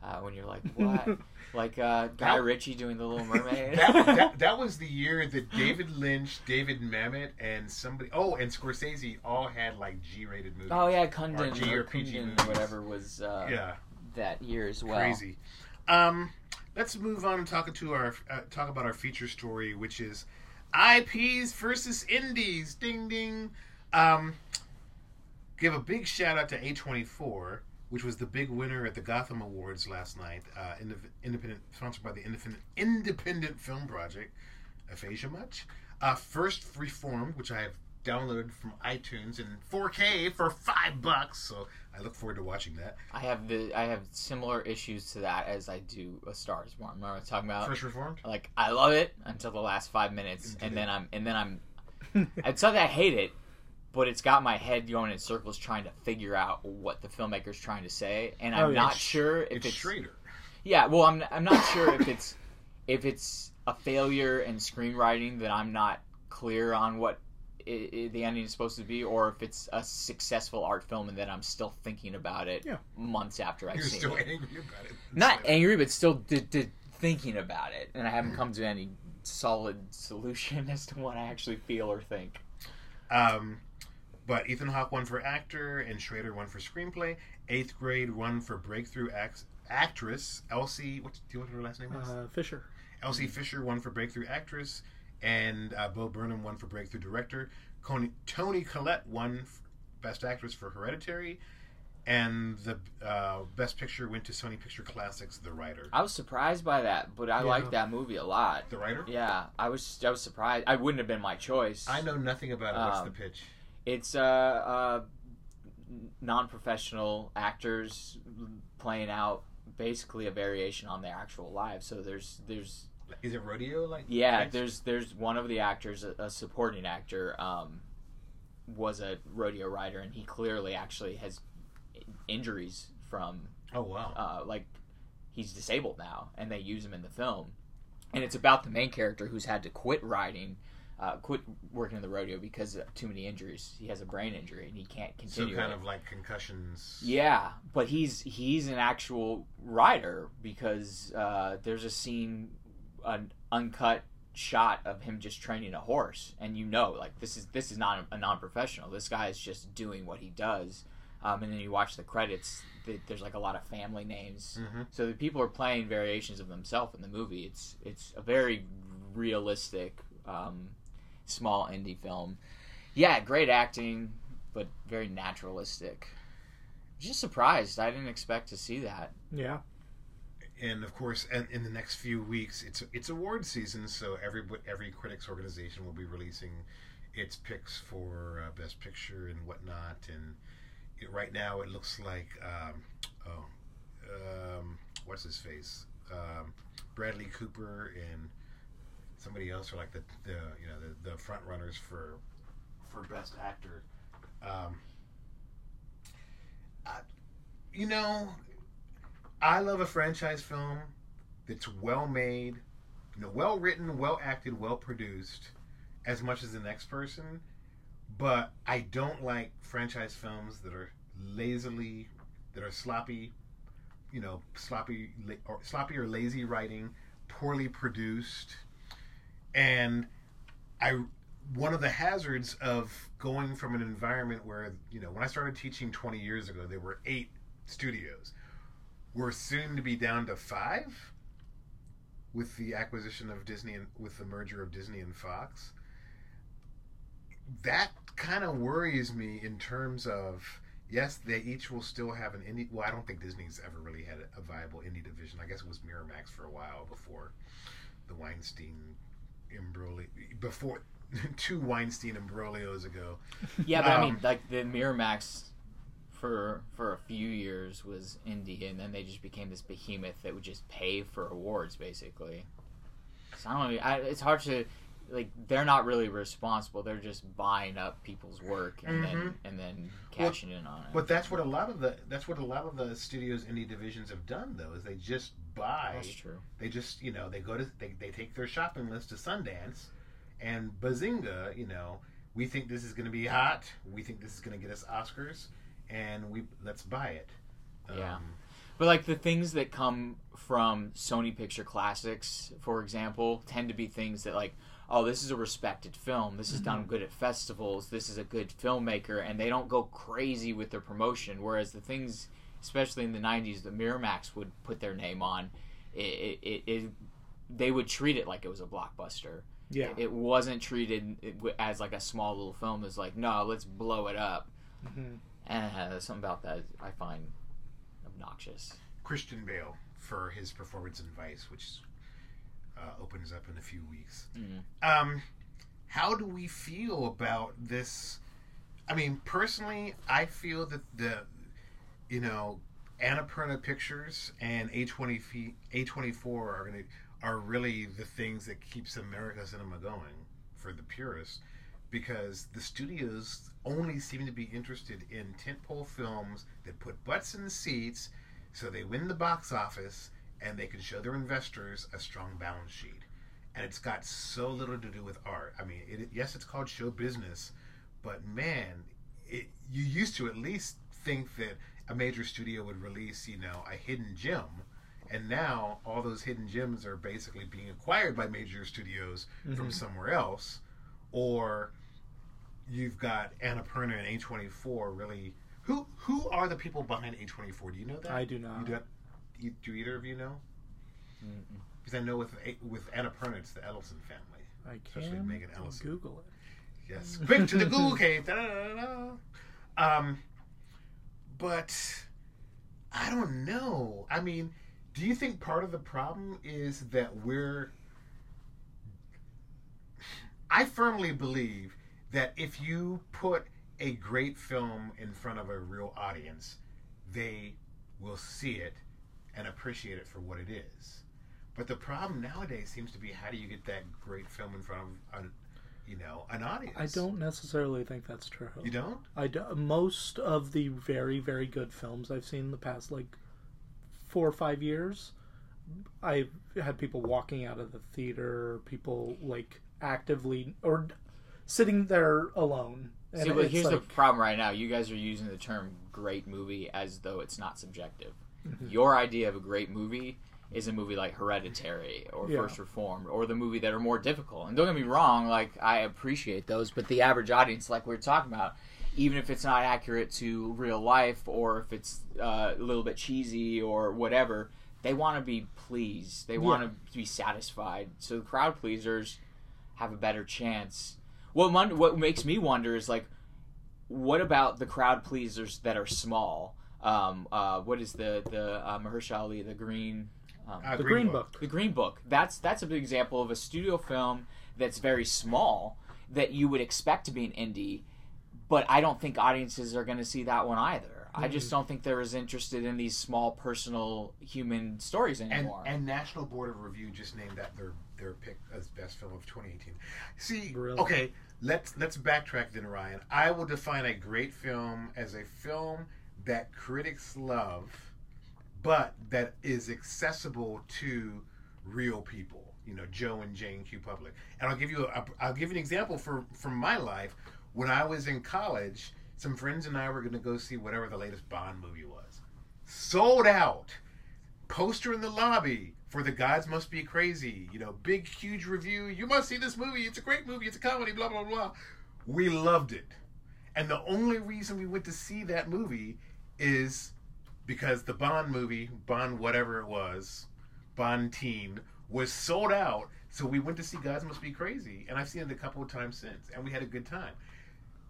Uh, when you're like, what? Like uh, Guy That- Ritchie doing The Little Mermaid. that, that, that was the year that David Lynch, David Mamet, and somebody oh, and Scorsese all had like G-rated movies. oh yeah, Kundun RG or or PG Kundun, movies. whatever was uh, yeah, that year as well. crazy. Um, let's move on and talk to our uh, talk about our feature story, which is IPs versus indies. Ding ding. Um, give a big shout out to A24, which was the big winner at the Gotham Awards last night. Uh, indep- independent, sponsored by the Independent Independent Film Project. Aphasia much? Uh, First Reformed, which I have downloaded from iTunes in 4K for five bucks. So I look forward to watching that. I have the I have similar issues to that as I do A Star Is Born. Remember I was talking about First Reformed. like I love it until the last five minutes, Into and then I'm and then I'm it's not that I hate it, but it's got my head going in circles trying to figure out what the filmmaker's trying to say, and I'm Oh, not sure if It's, it's, Schrader. yeah. Well, I'm I'm not sure if it's if it's a failure in screenwriting that I'm not clear on what i i the ending is supposed to be, or if it's a successful art film and that I'm still thinking about it Yeah. months after I've You're seen still it. angry about it. Not So- angry, but still d- d- thinking about it, and I haven't come to any solid solution as to what I actually feel or think. Um, but Ethan Hawke won for actor and Schrader won for screenplay. Eighth grade won for breakthrough act- actress. Elsie, what do you know what her last name is? uh, Fisher. Elsie Fisher won for breakthrough actress, and uh, Bo Burnham won for breakthrough director. Coney, Toni Collette won f- best actress for Hereditary, and the uh, best picture went to Sony Picture Classics, The Rider. I was surprised by that, but I Yeah. liked that movie a lot. The Rider. Yeah, I was I was surprised. I wouldn't have been my choice. I know nothing about it. What's Um, the pitch? It's uh, uh non-professional actors playing out basically a variation on their actual lives. So there's there's Is it rodeo like? Yeah, there's there's one of the actors, a, a supporting actor, um, was a rodeo rider, and he clearly actually has injuries from Oh wow. uh, like he's disabled now, and they use him in the film, and it's about the main character who's had to quit riding. Uh, quit working in the rodeo because of too many injuries. He has a brain injury and he can't so continue. kind it. of like concussions. Yeah, but he's he's an actual rider because uh, there's a scene, an uncut shot of him just training a horse, and you know, like this is this is not a non-professional. This guy is just doing what he does, um, and then you watch the credits. th- There's like a lot of family names, Mhm. so the people are playing variations of themselves in the movie. It's it's a very realistic, um, small indie film. Yeah, great acting, but very naturalistic. Just surprised. I didn't expect to see that. Yeah. and of course, and in the next few weeks, it's it's award season, so every every critics organization will be releasing its picks for uh, best picture and whatnot. And it, right now, it looks like um, oh, um, what's his face, um, Bradley Cooper and somebody else are like the, the you know the, the front runners for for best actor. Um, I, you know, I love a franchise film that's well made, you know, well written, well acted, well produced, as much as the next person. But I don't like franchise films that are lazily, that are sloppy, you know, sloppy or sloppy or lazy writing, poorly produced, and I one of the hazards of going from an environment where you know when I started teaching 20 years ago there were eight studios. We're soon to be down to five with the acquisition of Disney and with the merger of Disney and Fox. That kind of worries me in terms of yes they each will still have an indie well I don't think Disney's ever really had a viable indie division. I guess it was Miramax for a while before the Weinstein imbroglio before two Weinstein imbroglios ago. Yeah, but um, I mean, Um, like the Miramax for for a few years was indie, and then they just became this behemoth that would just pay for awards, basically. So I don't know. I, it's hard to like. They're not really responsible. They're just buying up people's work and then Mhm. and then cashing in on it. But that's what a lot of the that's what a lot of the studios indie divisions have done though is they just buy That's true. they just you know they go to they, they take their shopping list to Sundance and bazinga you know we think this is going to be hot we think this is going to get us Oscars and we let's buy it Yeah. Um, But like the things that come from Sony Picture Classics, for example, tend to be things that like, oh, this is a respected film. This is done good at festivals. This is a good filmmaker, and they don't go crazy with their promotion. Whereas the things, especially in the '90s, the Miramax would put their name on. It, it, it, it they would treat it like it was a blockbuster. Yeah. It wasn't treated as like a small little film. It's like, no, let's blow it up. Mhm. And something about that I find obnoxious. Christian Bale for his performance in Vice which uh, opens up in a few weeks Mhm. um, how do we feel about this? I mean, personally, I feel that the, you know, Annapurna Pictures and A twenty A twenty four are gonna are really the things that keeps America cinema going for the purists, because the studios only seem to be interested in tentpole films that put butts in the seats, so they win the box office and they can show their investors a strong balance sheet and it's got so little to do with art. I mean, it, yes, it's called show business, but man, it, you used to at least think that a major studio would release, you know, a hidden gem, and now all those hidden gems are basically being acquired by major studios from Mhm. somewhere else, or you've got Annapurna and A24 really. Who who are the people behind A24? Do you know that? I do not. You do, you, do either of you know? Mm-mm. Because I know with with Annapurna, it's the Edelson family. I Especially can Megan Ellison. Google it. Yes, quick to the Google cave. Da-da-da-da-da. Um, but I don't know. I mean, do you think part of the problem is that we're? I firmly believe that if you put a great film in front of a real audience, they will see it and appreciate it for what it is. But the problem nowadays seems to be how do you get that great film in front of, a, you know, an audience? I don't necessarily think that's true. You don't? I do, most of the very very good films I've seen in the past like four or five years, I've had people walking out of the theater, people like actively or sitting there alone. See, but it's here's the problem right now. You guys are using the term "great movie" as though it's not subjective. Mm-hmm. Your idea of a great movie is a movie like Hereditary or Yeah. First Reformed or the movie that are more difficult. And don't get me wrong, like I appreciate those, but the average audience, like we are talking about, even if it's not accurate to real life or if it's uh, a little bit cheesy or whatever, they want to be pleased. They want to be satisfied. So the crowd pleasers have a better chance. What mon- what makes me wonder is like, what about the crowd pleasers that are small? Um, uh, what is the the uh, Mahershala Ali, the green? Um, Uh, the Green Book. the Green Book. That's that's a big example of a studio film that's very small that you would expect to be an indie, but I don't think audiences are going to see that one either. I just don't think they're as interested in these small, personal, human stories And anymore. and National Board of Review just named that their their pick as best film of 2018. See, Really? okay, let's let's backtrack then, Ryan. I will define a great film as a film that critics love, but that is accessible to real people. You know, Joe and Jane Q. Public. And I'll give you a, I'll give you an example for from my life. When I was in college, some friends and I were going to go see whatever the latest Bond movie was. Sold out poster in the lobby for The Gods Must Be Crazy. You know, big, huge review. You must see this movie. It's a great movie. It's a comedy, blah, blah, blah. We loved it. And the only reason we went to see that movie is because the Bond movie, Bond whatever it was, Bond Teen, was sold out. So we went to see Gods Must Be Crazy. And I've seen it a couple of times since. And we had a good time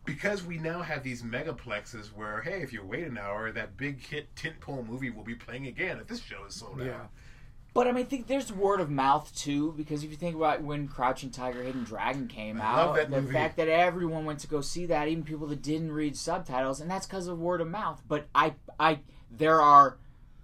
because we now have these megaplexes where, hey, if you wait an hour, that big hit tentpole movie will be playing again if this show is sold Yeah. out. But I mean, I think there's word of mouth too, because if you think about when Crouching Tiger, Hidden Dragon came I out, love that the movie. fact that everyone went to go see that, even people that didn't read subtitles, and that's because of word of mouth. But I, I, there are,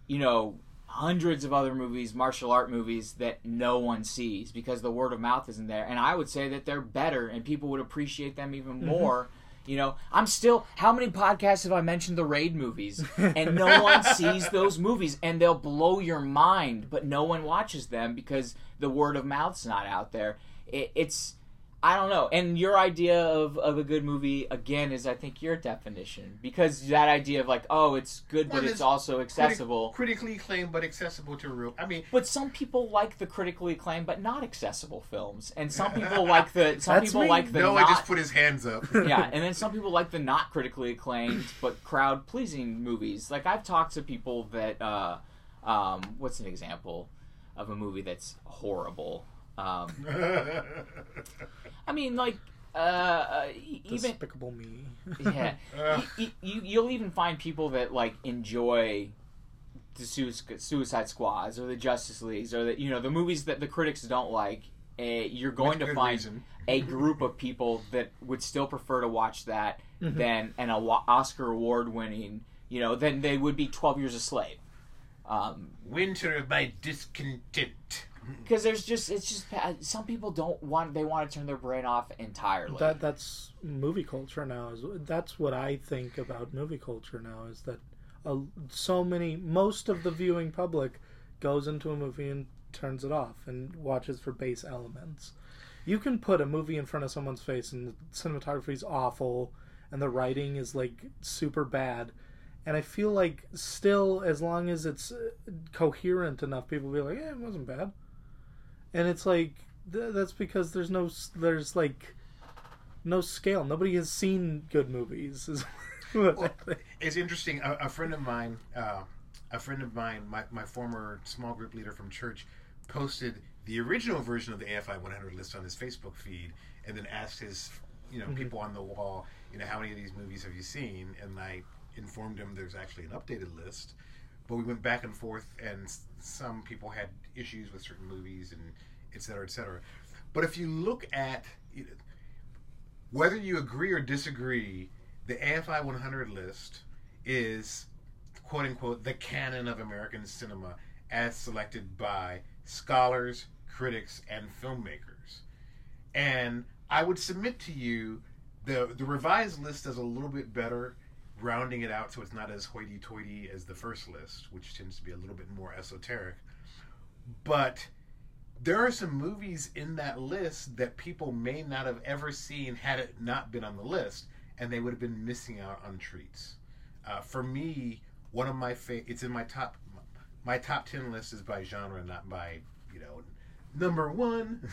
you know, hundreds of other movies, martial art movies that no one sees because the word of mouth isn't there, and I would say that they're better, and people would appreciate them even mm-hmm. more. You know, I'm still. How many podcasts have I mentioned the raid movies, and no one sees those movies, and they'll blow your mind, but no one watches them because the word of mouth's not out there. It, it's, I don't know. And your idea of, of a good movie again is, I think, your definition because that idea of like, oh, it's good, but Well, it's it's also accessible. Critic- critically acclaimed, but accessible to real. I mean, But some people like the critically acclaimed but not accessible films, and some people like the some people me. like the No, not just put his hands up. yeah, and then some people like the not critically acclaimed but crowd pleasing movies. Like I've talked to people that, uh, um, what's an example of a movie that's horrible? Um, I mean, like uh, uh, even Despicable Me. yeah, you, you, you'll even find people that like enjoy the Suicide Suicide Squads or the Justice Leagues or the you know the movies that the critics don't like. Uh, you're going With to find reason. a group of people that would still prefer to watch that Mhm. than an Oscar award winning. You know, than they would be Twelve Years a Slave. Um, Winter of my discontent. Because there's just it's just some people don't want they want to turn their brain off entirely. That that's movie culture now. Is that's what I think about movie culture now. Is that so many most of the viewing public goes into a movie and turns it off and watches for base elements. You can put a movie in front of someone's face and the cinematography is awful and the writing is like super bad. And I feel like still, as long as it's uh, coherent enough, people will be like, "Yeah, it wasn't bad." And it's like th- that's because there's no there's like no scale. Nobody has seen good movies. is what I think. It's interesting. A, a friend of mine, uh, a friend of mine, my, my former small group leader from church, posted the original version of the AFI 100 list on his Facebook feed, and then asked his, you know, Mhm. people on the wall, you know, how many of these movies have you seen? And I informed him there's actually an updated list, but we went back and forth, and some people had issues with certain movies, and et cetera, et cetera. But if you look at whether you agree or disagree, the AFI 100 list is quote unquote the canon of American cinema as selected by scholars, critics, and filmmakers. And I would submit to you the the revised list does a little bit better, rounding it out so it's not as hoity-toity as the first list, which tends to be a little bit more esoteric. But there are some movies in that list that people may not have ever seen had it not been on the list, and they would have been missing out on treats. Uh, for me, one of my fa- it's in my top my top ten list is by genre, not by you know number one.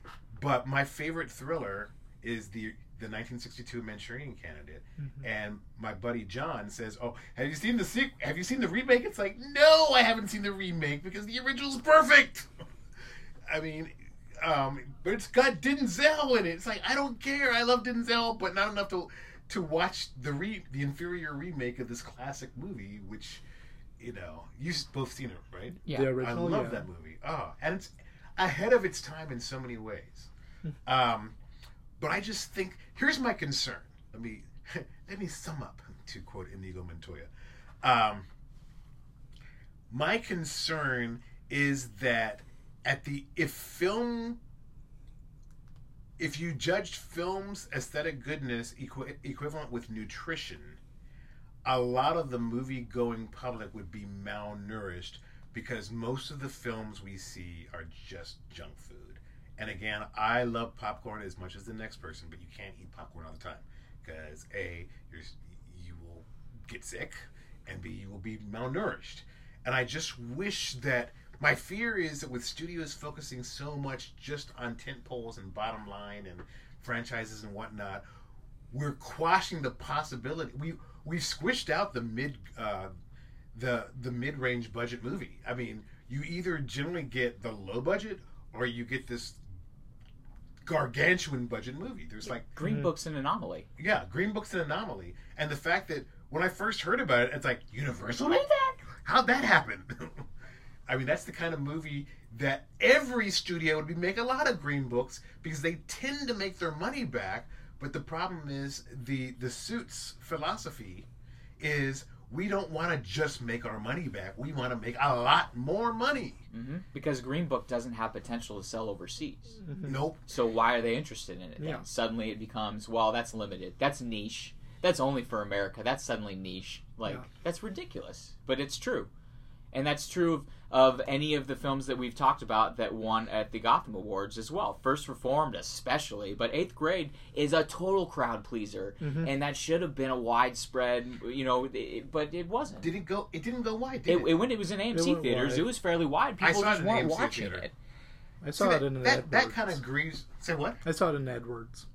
but my favorite thriller is the the 1962 Manchurian Candidate, and my buddy John says, "Oh, have you seen the sequ- Have you seen the remake?" It's like, no, I haven't seen the remake because the original's perfect. I mean, um, but it's got Denzel in it. It's like I don't care. I love Denzel, but not enough to to watch the re the inferior remake of this classic movie, which you know you s- both seen it, right? yeah, The original, I love yeah. that movie. Oh, and it's ahead of its time in so many ways. um, but I just think here's my concern. Let me let me sum up to quote Inigo Montoya. Um, my concern is that at the if film if you judged film's aesthetic goodness equi- equivalent with nutrition, a lot of the movie going public would be malnourished because most of the films we see are just junk food. And again, I love popcorn as much as the next person, but you can't eat popcorn all the time because a you're, you will get sick, and b you will be malnourished. And I just wish that my fear is that with studios focusing so much just on tent poles and bottom line and franchises and whatnot, we're quashing the possibility. We we've squished out the mid uh, the the mid range budget movie. I mean, you either generally get the low budget or you get this gargantuan budget movie. There's like Green mm-hmm. Book's an anomaly. yeah, Green Book's an anomaly, and the fact that when I first heard about it, it's like Universal made that. How'd that happen? I mean, that's the kind of movie that every studio would be make a lot of Green Books because they tend to make their money back. But the problem is the the suits philosophy is we don't want to just make our money back. We want to make a lot more money. hmm Because Green Book doesn't have potential to sell overseas. Nope. So why are they interested in it? Then? Suddenly it becomes well, that's limited. That's niche. That's only for America. That's suddenly niche. Like Yeah. that's ridiculous, but it's true, and that's true of, of any of the films that we've talked about that won at the Gotham Awards as well. First Reformed, especially, but Eighth Grade is a total crowd pleaser, mm-hmm. and that should have been a widespread, you know, it, but it wasn't. Did it go? It didn't go wide. Did It, it? it, when it was in AMC went theaters, wide. it was fairly wide. People saw it just weren't AMC watching theater. it. I See, saw that, it in an that, that kind of agrees. Say what? I saw it in Edwards,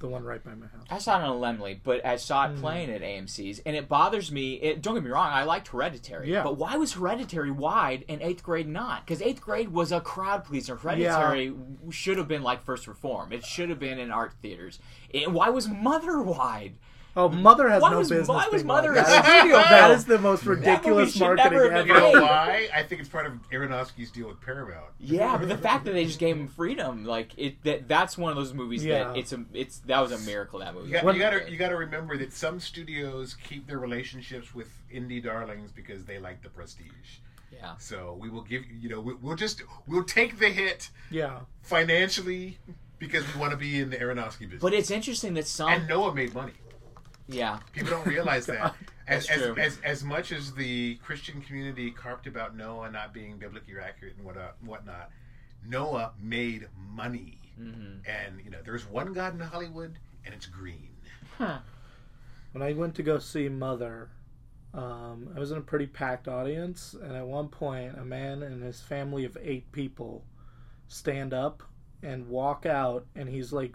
the one right by my house. I saw it on Lemley, but I saw it mm. playing at AMC's, and it bothers me. It, don't get me wrong, I liked Hereditary, Yeah. but why was Hereditary wide and Eighth Grade not? Because Eighth Grade was a crowd pleaser. Hereditary should have been like First Reform. It should have been in art theaters. And why was Mother wide? Oh, Mother has Why no was- business. why was Mother like a studio That film? is the most ridiculous marketing never have You ever. know why? I think it's part of Aronofsky's deal with Paramount. Yeah, but the fact that they just gave him freedom, like it, that, that's one of those movies Yeah. that it's a, it's that was a miracle. That movie. You got, you got to you got to remember that some studios keep their relationships with indie darlings because they like the prestige. yeah. So we will give you know we, we'll just we'll take the hit Yeah, financially because we want to be in the Aronofsky business. But it's interesting that some, and Noah made money. Yeah, People don't realize that. As, That's as, true. as, as much as the Christian community carped about Noah not being biblically accurate and what, uh, whatnot, Noah made money. hmm And, you know, there's one God in Hollywood, and it's green. when I went to go see Mother, um, I was in a pretty packed audience, and at one point, a man and his family of eight people stand up and walk out, and he's like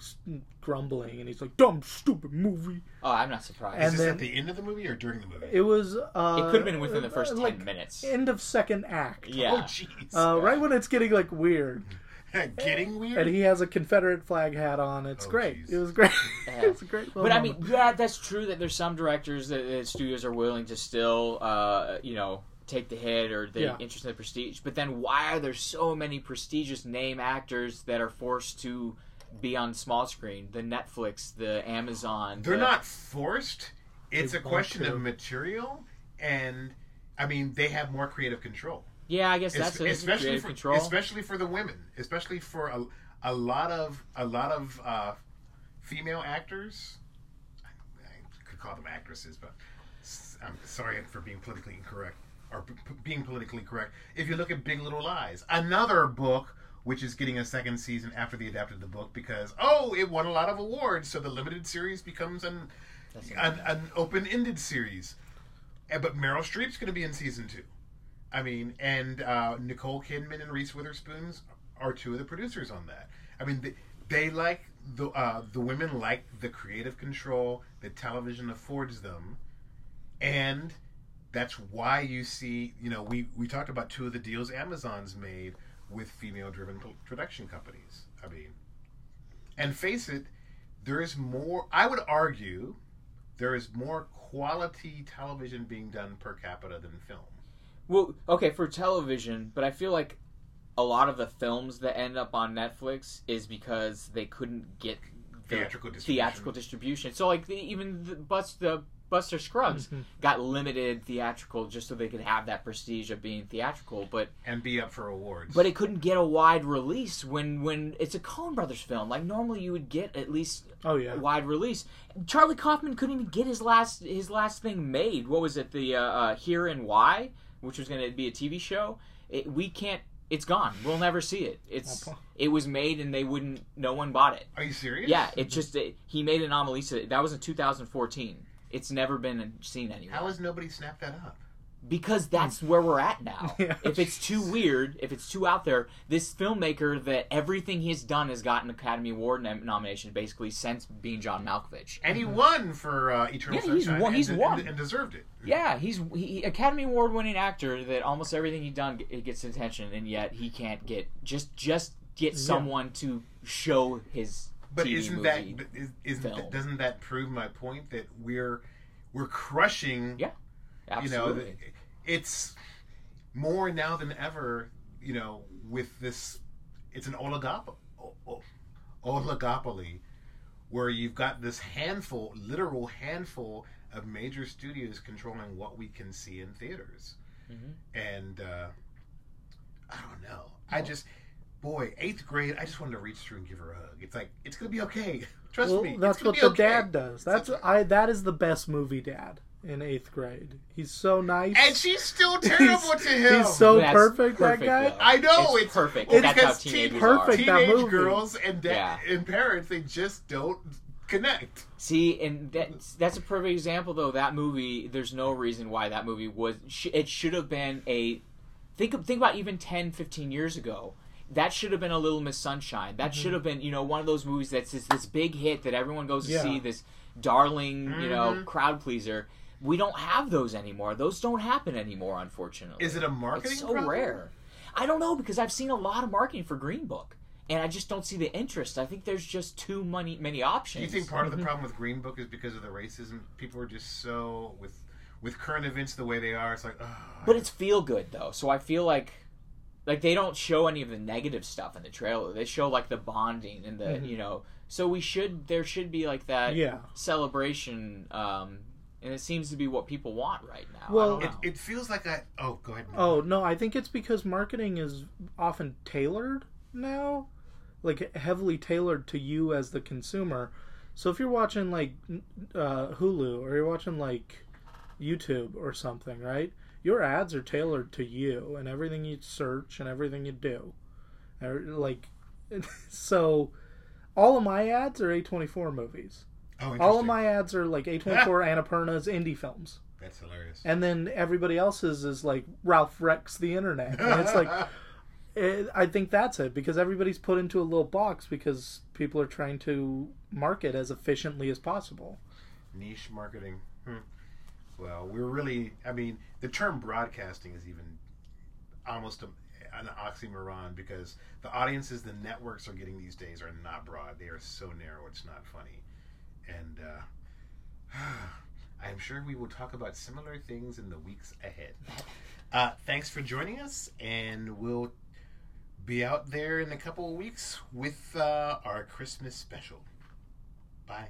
grumbling, and he's like, "Dumb, stupid movie." Oh, I'm not surprised. And Is this then- at the end of the movie or during the movie? It was. Uh, it could have been within the first uh, ten minutes. End of second act. Yeah. Oh, Yeah. jeez. Uh, right when it's getting like weird, Getting weird? and he has a Confederate flag hat on. It's Oh, great. jeez. It was great. Yeah. it's a great. But I mean, yeah, that's true that there's some directors that, that studios are willing to still, uh, you know, take the hit or the Yeah. interested in prestige. But then why are there so many prestigious name actors that are forced to be on small screen? The Netflix, the Amazon. They're the- not forced. It's a question want of material, and, I mean, they have more creative control. Yeah, I guess Es- that's it. especially for, control. especially for the women, especially for a, a lot of a lot of uh, female actors. I, I could call them actresses, but I'm sorry for being politically incorrect or being politically correct. If you look at Big Little Lies, another book which is getting a second season after they adapted the book because oh, it won a lot of awards, so the limited series becomes an an, an open-ended series. Eh, But Meryl Streep's going to be in season two. I mean, and uh, Nicole Kidman and Reese Witherspoon are two of the producers on that. I mean, they, they like the uh, the women like the creative control that television affords them, and that's why you see, you know, we we talked about two of the deals Amazon's made with female-driven production companies. I mean, and face it, there is more. I would argue there is more quality television being done per capita than film. Well, okay, for television, but I feel like a lot of the films that end up on Netflix is because they couldn't get the Theatrical distribution. theatrical distribution. So, like, the, even the the Buster Scruggs Mhm. got limited theatrical just so they could have that prestige of being theatrical, but and be up for awards. but it couldn't get a wide release when when it's a Coen Brothers film. Like normally you would get at least Oh yeah. a wide release. Charlie Kaufman couldn't even get his last his last thing made. What was it? The uh, uh, How and Why, which was going to be a TV show. It, we can't. It's gone. We'll never see it. It's it was made and they wouldn't. No one bought it. Are you serious? Yeah, it just it, he made an Anomalisa. That was in 2014. It's never been seen anywhere How has nobody snapped that up? because that's where we're at now. Yeah. If it's too weird, if it's too out there, this filmmaker that everything he's done has gotten Academy Award nom- nomination basically since being John Malkovich. And he won for uh, Eternal Yeah, he's Sunshine. won- he's and, won. and, and deserved it. Yeah, he's he, Academy Award winning actor that almost everything he's done g- gets attention, and yet he can't get just just get someone to show his. But TV isn't movie. that is, isn't film. that, doesn't that prove my point that we're we're crushing? Yeah, absolutely. You know, it's more now than ever. You know, with this, it's an oligop- o- o- oligopoly where you've got this handful, literal handful of major studios controlling what we can see in theaters. Mhm. And uh, I don't know. I just, boy, eighth grade, I just wanted to reach through and give her a hug. It's like, it's going to be okay. Trust well, me. that's gonna what be the okay. dad does. That's That's I. That is the best movie dad in eighth grade. He's so nice. And she's still terrible to him. He's so That's perfect, perfect, that guy. though. I know It's it's, perfect. It's That's because teenagers teen- are. Perfect, that Teenage movie. girls and da- Yeah. and parents, they just don't connect. See, and that's that's a perfect example though. That movie, there's no reason why that movie was. It should have been a think of- think about even 10, 15 years ago. That should have been a Little Miss Sunshine. That should have been you know one of those movies that's this, this big hit that everyone goes to Yeah. see. This darling you know Mhm. crowd pleaser. We don't have those anymore. Those don't happen anymore, unfortunately. Is it a marketing It's so problem? rare. I don't know because I've seen a lot of marketing for Green Book, and I just don't see the interest. I think there's just too many many Do options. you think part of the problem with Green Book is because of the racism? People are just so with with current events the way they are. It's like, oh, But it's feel good though, so I feel like like they don't show any of the negative stuff in the trailer. They show like the bonding and the Mhm. you know. So we should there should be like that Yeah. celebration, um, and it seems to be what people want right now. Well- it, it feels like I. Oh, go ahead. Matt. Oh no, I think it's because marketing is often tailored now, like heavily tailored to you as the consumer. So if you're watching like uh, Hulu or you're watching like YouTube or something, right? Your ads are tailored to you and everything you search and everything you do. Like, so all of my ads are A24 movies. oh, All of my ads are like A24 Annapurna's indie films. That's hilarious. And then everybody else's is like Ralph Rex the internet. And it's like, it, I think that's it because everybody's put into a little box because people are trying to market as efficiently as possible. niche marketing. Hmm. Well, we're really. I mean, the term broadcasting is even almost a, an oxymoron because the audiences the networks are getting these days are not broad. They are so narrow. It's not funny, and uh, I'm sure we will talk about similar things in the weeks ahead. Uh, thanks for joining us, and we'll be out there in a couple of weeks with uh, our Christmas special. Bye.